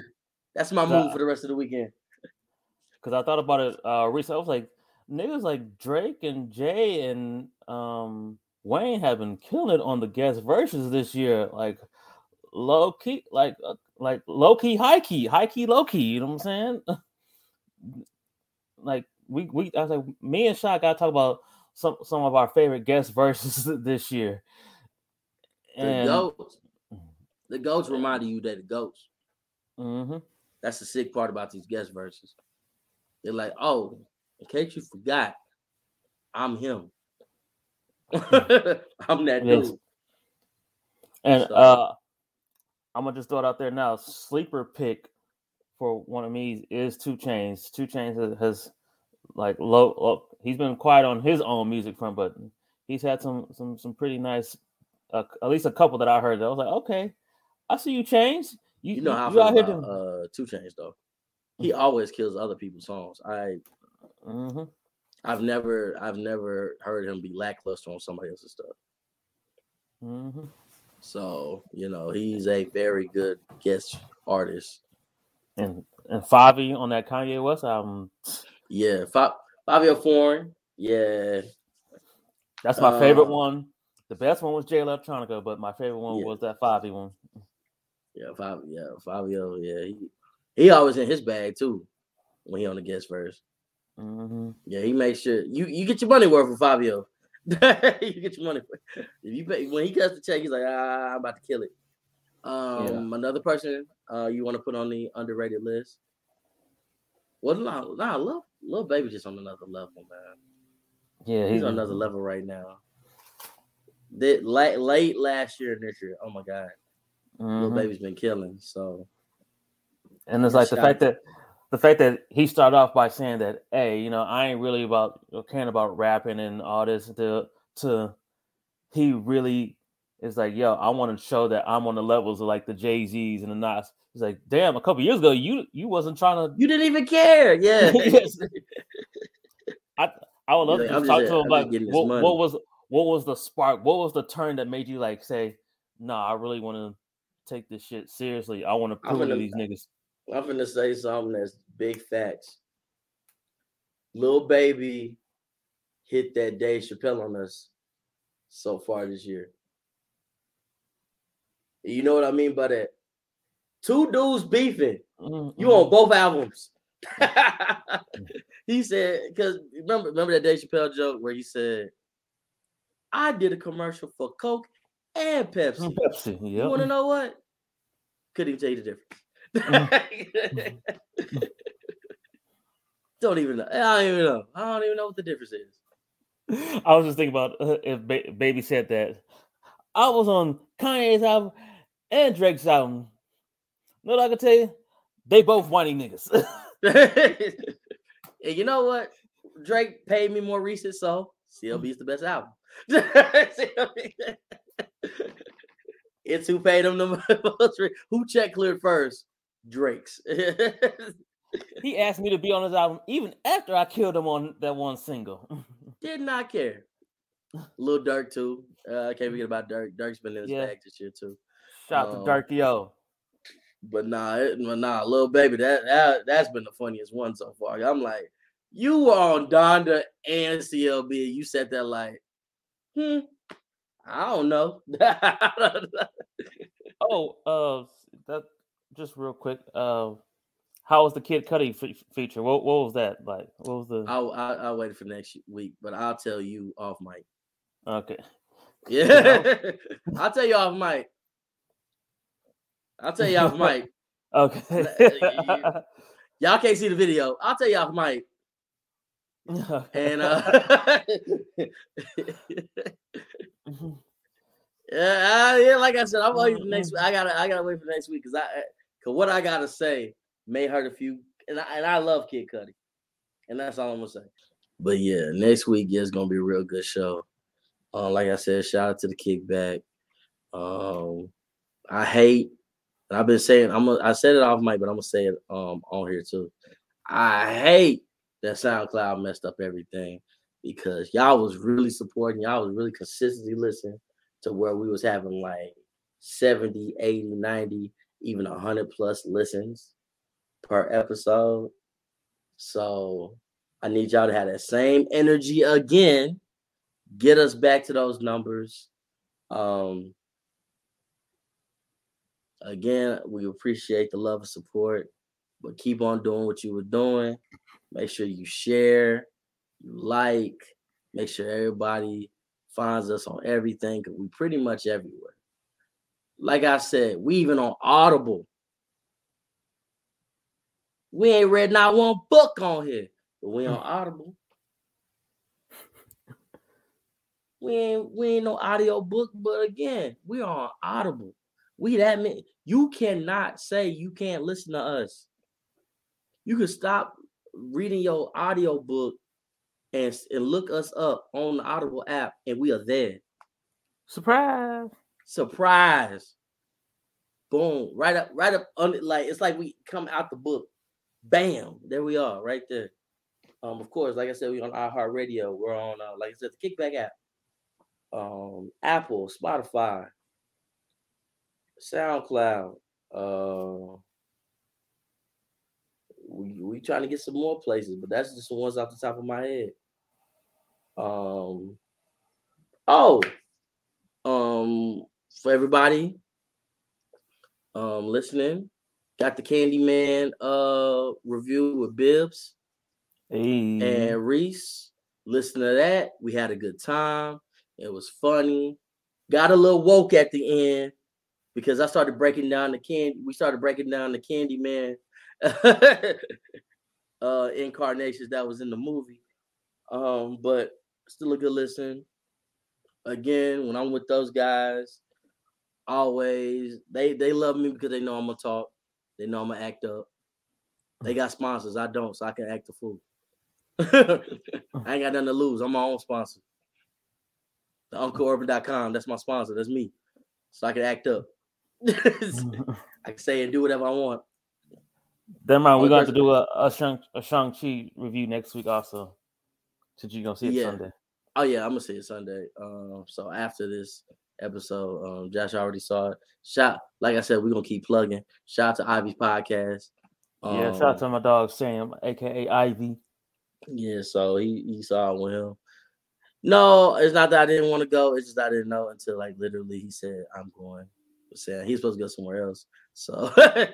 That's my move for the rest of the weekend. because I thought about it uh recently. I was like, niggas like Drake and Jay and um Wayne have been killing it on the guest verses this year. Like low key, like uh, like low key, high key, high key, low key. You know what I'm saying? like we we I was like, me and Shot gotta talk about some some of our favorite guest verses this year. The And goats, the goats reminding you that the goats. mhm. That's the sick part about these guest verses. They're like, oh, in case you forgot, I'm him. I'm that Yes. dude. And So- uh I'm gonna just throw it out there now. Sleeper pick for one of me is 2 Chainz. 2 Chainz has, has like low, low. He's been quiet on his own music front, but he's had some some some pretty nice. Uh, at least a couple that I heard. That I was like, okay, I see you, Chains. You, You know how I you feel out about uh, 2 Chainz though. He always kills other people's songs. I Mhm. I've never I've never heard him be lackluster on somebody else's stuff. Mhm. So you know he's a very good guest artist. And and Fivio on that Kanye West album. Yeah, Fa- Fivio Foreign. Yeah, That's my favorite Uh, one. The best one was Jay Electronica, but my favorite one Yeah. was that Fivio one. yeah, Fivio. Yeah, Fivio. Yeah, he he always in his bag too when he on the guest verse. hmm Yeah, he makes sure you you get your money worth with Fivio. you get your money. If you pay, when he cuts the check, he's like, ah, I'm about to kill it. Um, another person uh you want to put on the underrated list. Well, nah, nah, little, Lil Baby just on another level, man. Yeah, He's on another level right now. The, late, late last year and this year, oh my god, little mhm. baby's been killing. So And it's like the Shout- fact that the fact that he started off by saying that, hey, you know, I ain't really about caring about rapping and all this to to he really is like, yo, I want to show that I'm on the levels of like the Jay Z's and the Nas. He's like, damn, a couple years ago, you you wasn't trying to. you didn't even care, yeah. Yes. I would love Like, to talk just- to him I'm like, what, what was what was the spark? What was the turn that made you like say, nah, I really want to take this shit seriously. I want to prove to these niggas. I'm gonna say something that's big facts. Lil Baby hit that Dave Chappelle on us so far this year. You know what I mean by that? Two dudes beefing. Mm, You on both albums. he said, because remember, remember that Dave Chappelle joke where he said, I did a commercial for Coke and Pepsi. Pepsi, You want to know what? Couldn't even tell you the difference. don't even know. I don't even know. I don't even know what the difference is. I was just thinking about uh, if ba- Baby said that. I was on Kanye's album and Drake's album. Know what I can tell you? They both whiny niggas. and you know what? Drake paid me more recent, so CLB is the best album. it's who paid him the most. Who check cleared first? Drake's. he asked me to be on his album even after I killed him on that one single. Did not care. Lil Durk too. Uh, I can't forget about Durk. Durk's been in his Yeah. bag this year too. Shout Um, to Durk Yo. But nah, it, but nah, Lil Baby, that, that that's been the funniest one so far. I'm like, you were on Donda and CLB. You said that like, hmm, I don't know. Oh, uh, that just real quick. Uh, how was the Kid Cudi fe- feature? What what was that like? What was the I'll, I'll I'll wait for next week, but I'll tell you off mic. okay? Yeah, I'll tell you off mic. I'll tell you off mic. Okay. Y'all can't see the video. I'll tell you off mic. And uh Yeah, uh, yeah, like I said, I'm waiting for next week. I gotta, I gotta wait for next week because I, cause what I gotta say may hurt a few, and I, and I love Kid Cudi, and that's all I'm gonna say. But yeah, next week is gonna be a real good show. Uh, like I said, shout out to the kickback. Um, I hate, and I've been saying, I'm, gonna, I said it off mic, but I'm gonna say it um on here too. I hate that SoundCloud messed up everything because y'all was really supporting, y'all was really consistently listening to where we was having like 70, 80, 90, even 100 plus listens per episode. So I need y'all to have that same energy again. Get us back to those numbers. Um again, we appreciate the love and support, but keep on doing what you were doing. Make sure you share, you like, make sure everybody finds us on everything because we pretty much everywhere. Like I said, we even on Audible. We ain't read not one book on here, but we on Audible. We ain't we ain't no audio book, but again, we on Audible. We that many. You cannot say you can't listen to us. You can stop reading your audio book and, and look us up on the Audible app, and we are there. Surprise! Surprise. Boom. Right up, right up under like it's like we come out the book. Bam. There we are, right there. Um, of course, like I said, we on iHeartRadio. We're on uh, like I said, the kickback app. Um, Apple, Spotify, SoundCloud. Uh we we trying to get some more places, but that's just the ones off the top of my head. Um. Oh. Um. For everybody. Um. Listening. Got the Candyman uh review with Bibbs Hey. and Reese. Listen to that. We had a good time. It was funny. Got a little woke at the end because I started breaking down the candy. We started breaking down the Candyman uh incarnations that was in the movie. Um, but still a good listen. Again, when I'm with those guys, always they they love me because they know I'm gonna talk. They know I'm gonna act up. They got sponsors. I don't, so I can act a fool. I ain't got nothing to lose. I'm my own sponsor. The UncleUrban.com. That's my sponsor. That's me. So I can act up. I can say and do whatever I want. Never mind, we're going to do a, a Shang a Shang Chi review next week also. Since you're gonna see it Yeah. Sunday. Oh yeah, I'm gonna see it Sunday. Um, so after this episode, um, Josh already saw it. Shout, like I said, we're gonna keep plugging. Shout out to Ivy's podcast. yeah, shout out Um, to my dog Sam, aka Ivy. Yeah, so he he saw it with him. No, it's not that I didn't want to go. It's just I didn't know until like literally he said I'm going. Saying he's supposed to go somewhere else. So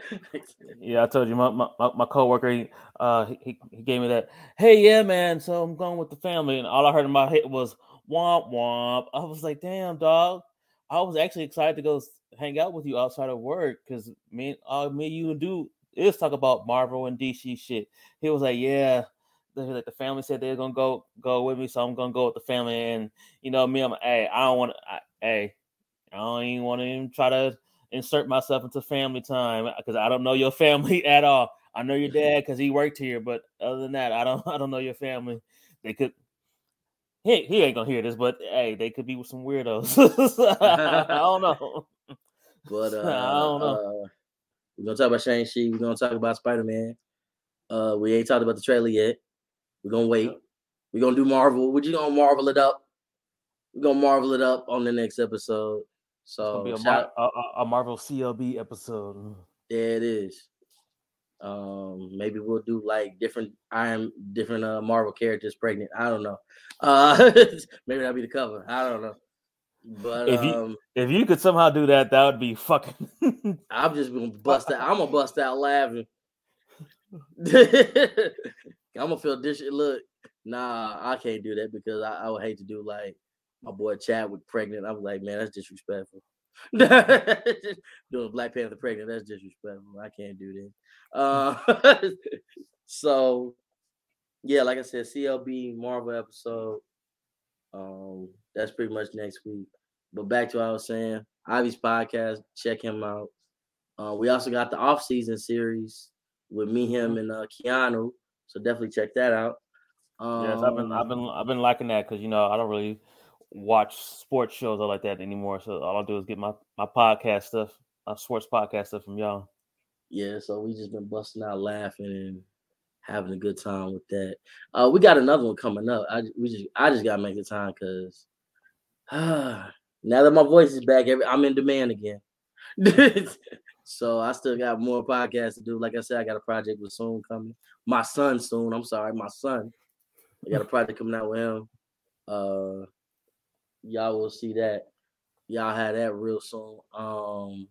Yeah, I told you my my, my, coworker he, uh he, he gave me that, hey yeah man, so I'm going with the family, and all I heard in my head was womp womp. I was like, damn dog. I was actually excited to go hang out with you outside of work because me, uh, me, you and do is talk about Marvel and DC shit. He was like, yeah, like the family said they're gonna go go with me, so I'm gonna go with the family. And you know, me, I'm hey, I don't want to, hey, I don't even want to even try to insert myself into family time because I don't know your family at all. I know your dad because he worked here, but other than that, I don't I don't know your family. They could he, he ain't gonna hear this, but hey, they could be with some weirdos. I don't know. But uh, I don't know. uh, we're gonna talk about Shang Chi. We're gonna talk about Spider Man. Uh, we ain't talked about the trailer yet. We're gonna wait. We're gonna do Marvel. We're just gonna marvel it up. We're gonna marvel it up on the next episode. So be a, Mar- a, a- Marvel CLB episode. there it is. Um, maybe we'll do like different Iron, different uh Marvel characters pregnant. I don't know. Uh, maybe that'll be the cover. I don't know. But If you- um, If you could somehow do that, that would be fucking. I'm just gonna bust out. I'm gonna bust out laughing. I'm gonna feel this. Look, nah, I can't do that because I, I would hate to do like my boy Chadwick pregnant. I'm like, man, that's disrespectful. Doing Black Panther pregnant, that's disrespectful. I can't do that. Uh, so, yeah, like I said, CLB Marvel episode. Um, that's pretty much next week. But back to what I was saying, Ivy's podcast, check him out. Uh, we also got the off season series with me, him, and uh, Keanu. So definitely check that out. Um, yes, I've been I've been I've been liking that because you know I don't really watch sports shows or like that anymore. So all I do is get my my podcast stuff, my sports podcast stuff from y'all. Yeah, so we just been busting out laughing and having a good time with that. Uh, we got another one coming up. I we just I just gotta make the time because now that my voice is back, every, I'm in demand again. so I still got more podcasts to do. Like I said, I got a project with soon coming. My son soon. I'm sorry, my son. I got a project coming out with him. Uh, y'all will see that. Y'all have that real soon. Um,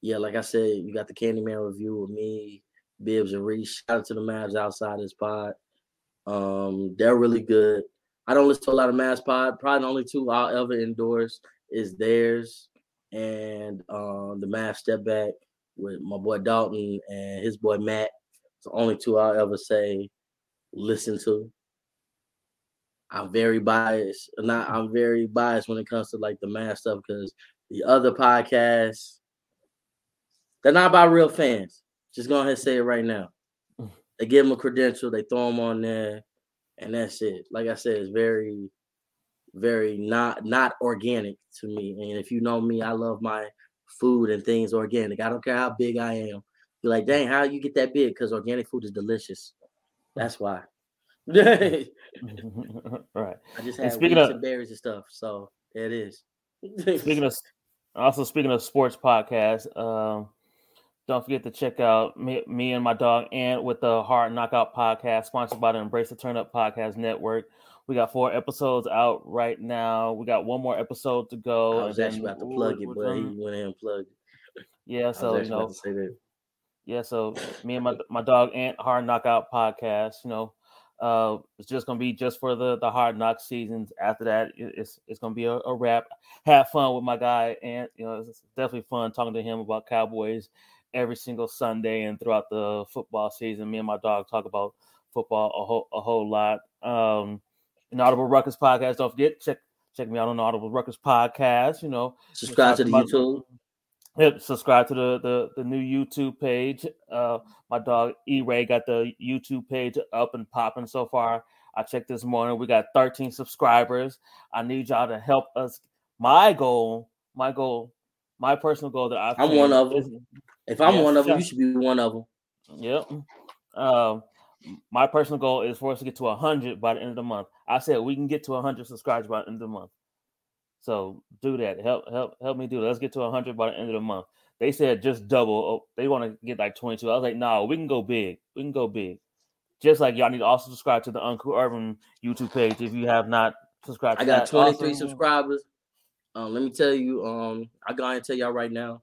yeah, like I said, you got the Candyman review with me, Bibbs and Reese. Shout out to the Mavs outside this pod. Um, they're really good. I don't listen to a lot of Mavs pod. Probably the only two I'll ever endorse is theirs and um the Mavs step back with my boy Dalton and his boy Matt. It's the only two I'll ever say listen to. I'm very biased. Not I'm very biased when it comes to like the Mavs stuff because the other podcasts they're not about real fans. Just go ahead and say it right now. Mm. They give them a credential, they throw them on there, and that's it. Like I said, it's very, very not not organic to me. And if you know me, I love my food and things organic. I don't care how big I am. You're like, dang, how you get that big? Because organic food is delicious. That's why. I right. just And had speaking wheats of- and berries and stuff. So it is. Speaking of also speaking of sports podcasts, um, Don't forget to check out me, me and my dog Ant with the Hard Knockout podcast, sponsored by the Embrace the Turn Up Podcast Network. We got four episodes out right now. We got one more episode to go. I was actually about to plug it, but he went in and plugged it. Yeah, so you know, yeah, so me and my my dog Ant Hard Knockout podcast. You know, uh, it's just gonna be just for the the Hard Knock seasons. After that, it's it's gonna be a, a wrap. Have fun with my guy and You know, it's definitely fun talking to him about Cowboys every single Sunday and throughout the football season. Me and my dog talk about football a whole a whole lot. Um, an Audible Ruckus podcast. Don't forget check check me out on Audible Ruckus podcast. You know, Subscribe to the YouTube. Yep, subscribe to the, the the new YouTube page. Uh, my dog E Ray got the YouTube page up and popping so far. I checked this morning. We got 13 subscribers. I need y'all to help us. My goal, my goal, my personal goal that I've I'm one of is- If I'm Yeah, one of them, you should be one of them. Yep. Um, my personal goal is for us to get to 100 by the end of the month. I said we can get to 100 subscribers by the end of the month. So do that. Help help help me do that. Let's get to 100 by the end of the month. They said just double. Oh, they want to get like 22. I was like, no, we can go big. We can go big. Just like y'all need to also subscribe to the Uncle Urban YouTube page if you have not subscribed. I got that. 23 Also- subscribers. Um, let me tell you, um, I go ahead and tell y'all right now,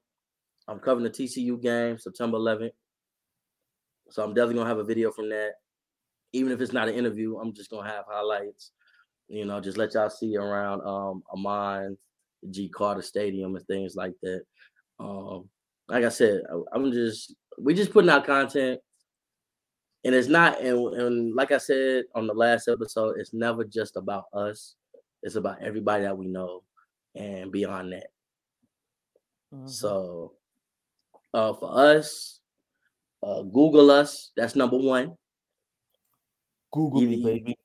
I'm covering the TCU game September 11th. So I'm definitely gonna have a video from that. Even if it's not an interview, I'm just gonna have highlights. You know, just let y'all see around um Amon, the G Carter Stadium and things like that. Um, like I said, I- I'm just we just putting out content. And it's not, and, and like I said on the last episode, it's never just about us. It's about everybody that we know and beyond that. Mhm. So uh for us, uh Google us. That's number one. Google me, baby.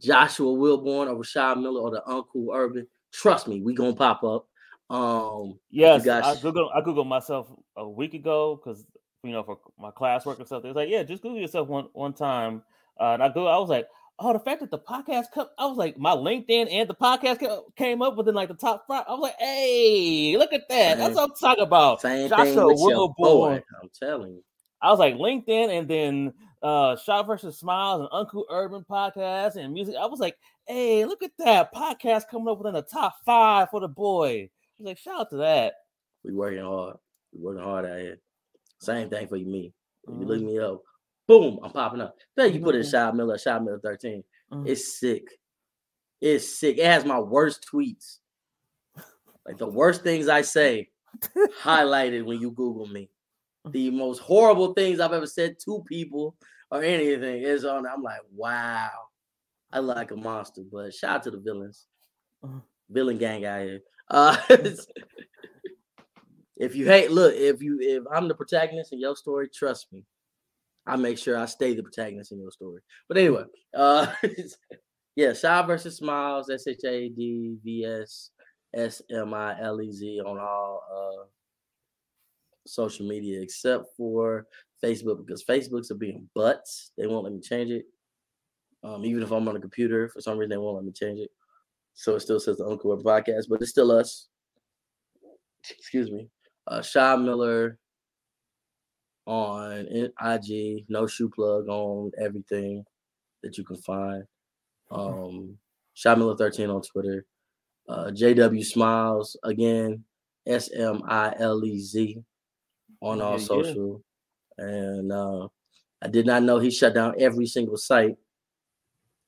Joshua Wilborn or Rashad Miller or the Uncle Urban. Trust me, we gonna pop up. Um Yes, guys- I googled I googled myself a week ago because you know for my classwork and stuff. They was like, yeah, just Google yourself one one time. Uh, and I go, I was like, oh, the fact that the podcast come, I was like, my LinkedIn and the podcast ca- came up within like the top five. I was like, hey, look at that. That's what I'm talking about. same Joshua thing with your boy. Wilborn. I'm telling you. I was like LinkedIn and then uh Shad versus Smiles and Uncle Urban podcast and music. I was like, hey, look at that podcast coming up within the top five for the boy. I was like, shout out to that. We working hard. We working hard out here. Same thing for you, me. If you Mm-hmm. look me up, boom, I'm popping up. Then you put in. Shad Miller, Shad Miller 13. Mhm. It's sick. It's sick. It has my worst tweets. Like the worst things I say highlighted when you Google me. The most horrible things I've ever said to people or anything is on. I'm like, wow. I like a monster, but shout out to the villains. Mhm. Villain gang out here. Uh, if you hate, look, if you if I'm the protagonist in your story, trust me. I make sure I stay the protagonist in your story. But anyway, uh yeah, Shad versus Smiles, S H A D V S S M I L E Z on all uh social media except for Facebook because Facebook's are being butts. They won't let me change it. Um, even if I'm on a computer, for some reason they won't let me change it. So it still says the Uncle Urban podcast, but it's still us. Excuse me. Uh Shad Miller on IG, no shoe plug on everything that you can find. Um Shad Miller 13 on Twitter. Uh JW Smiles again, S M I L E Z on Yeah, all yeah. social. And uh I did not know he shut down every single site.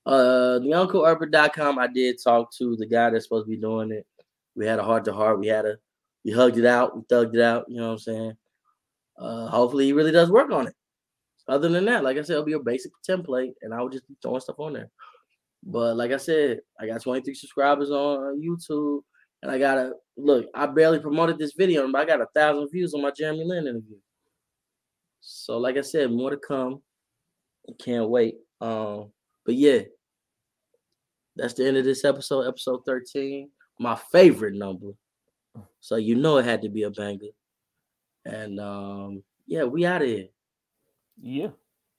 Uh the uncleurban.com, I did talk to the guy that's supposed to be doing it. We had a heart to heart. We had a we hugged it out, we thugged it out, you know what I'm saying? Uh hopefully he really does work on it. Other than that, like I said, it'll be a basic template and I will just be throwing stuff on there. But like I said, I got 23 subscribers on YouTube. And I got a look, I barely promoted this video, but I got a thousand views on my Jeremy Lin interview. So, like I said, more to come. Can't wait. Um, but yeah, that's the end of this episode, episode 13. My favorite number. So you know it had to be a banger. And um, yeah, we out of here. Yeah.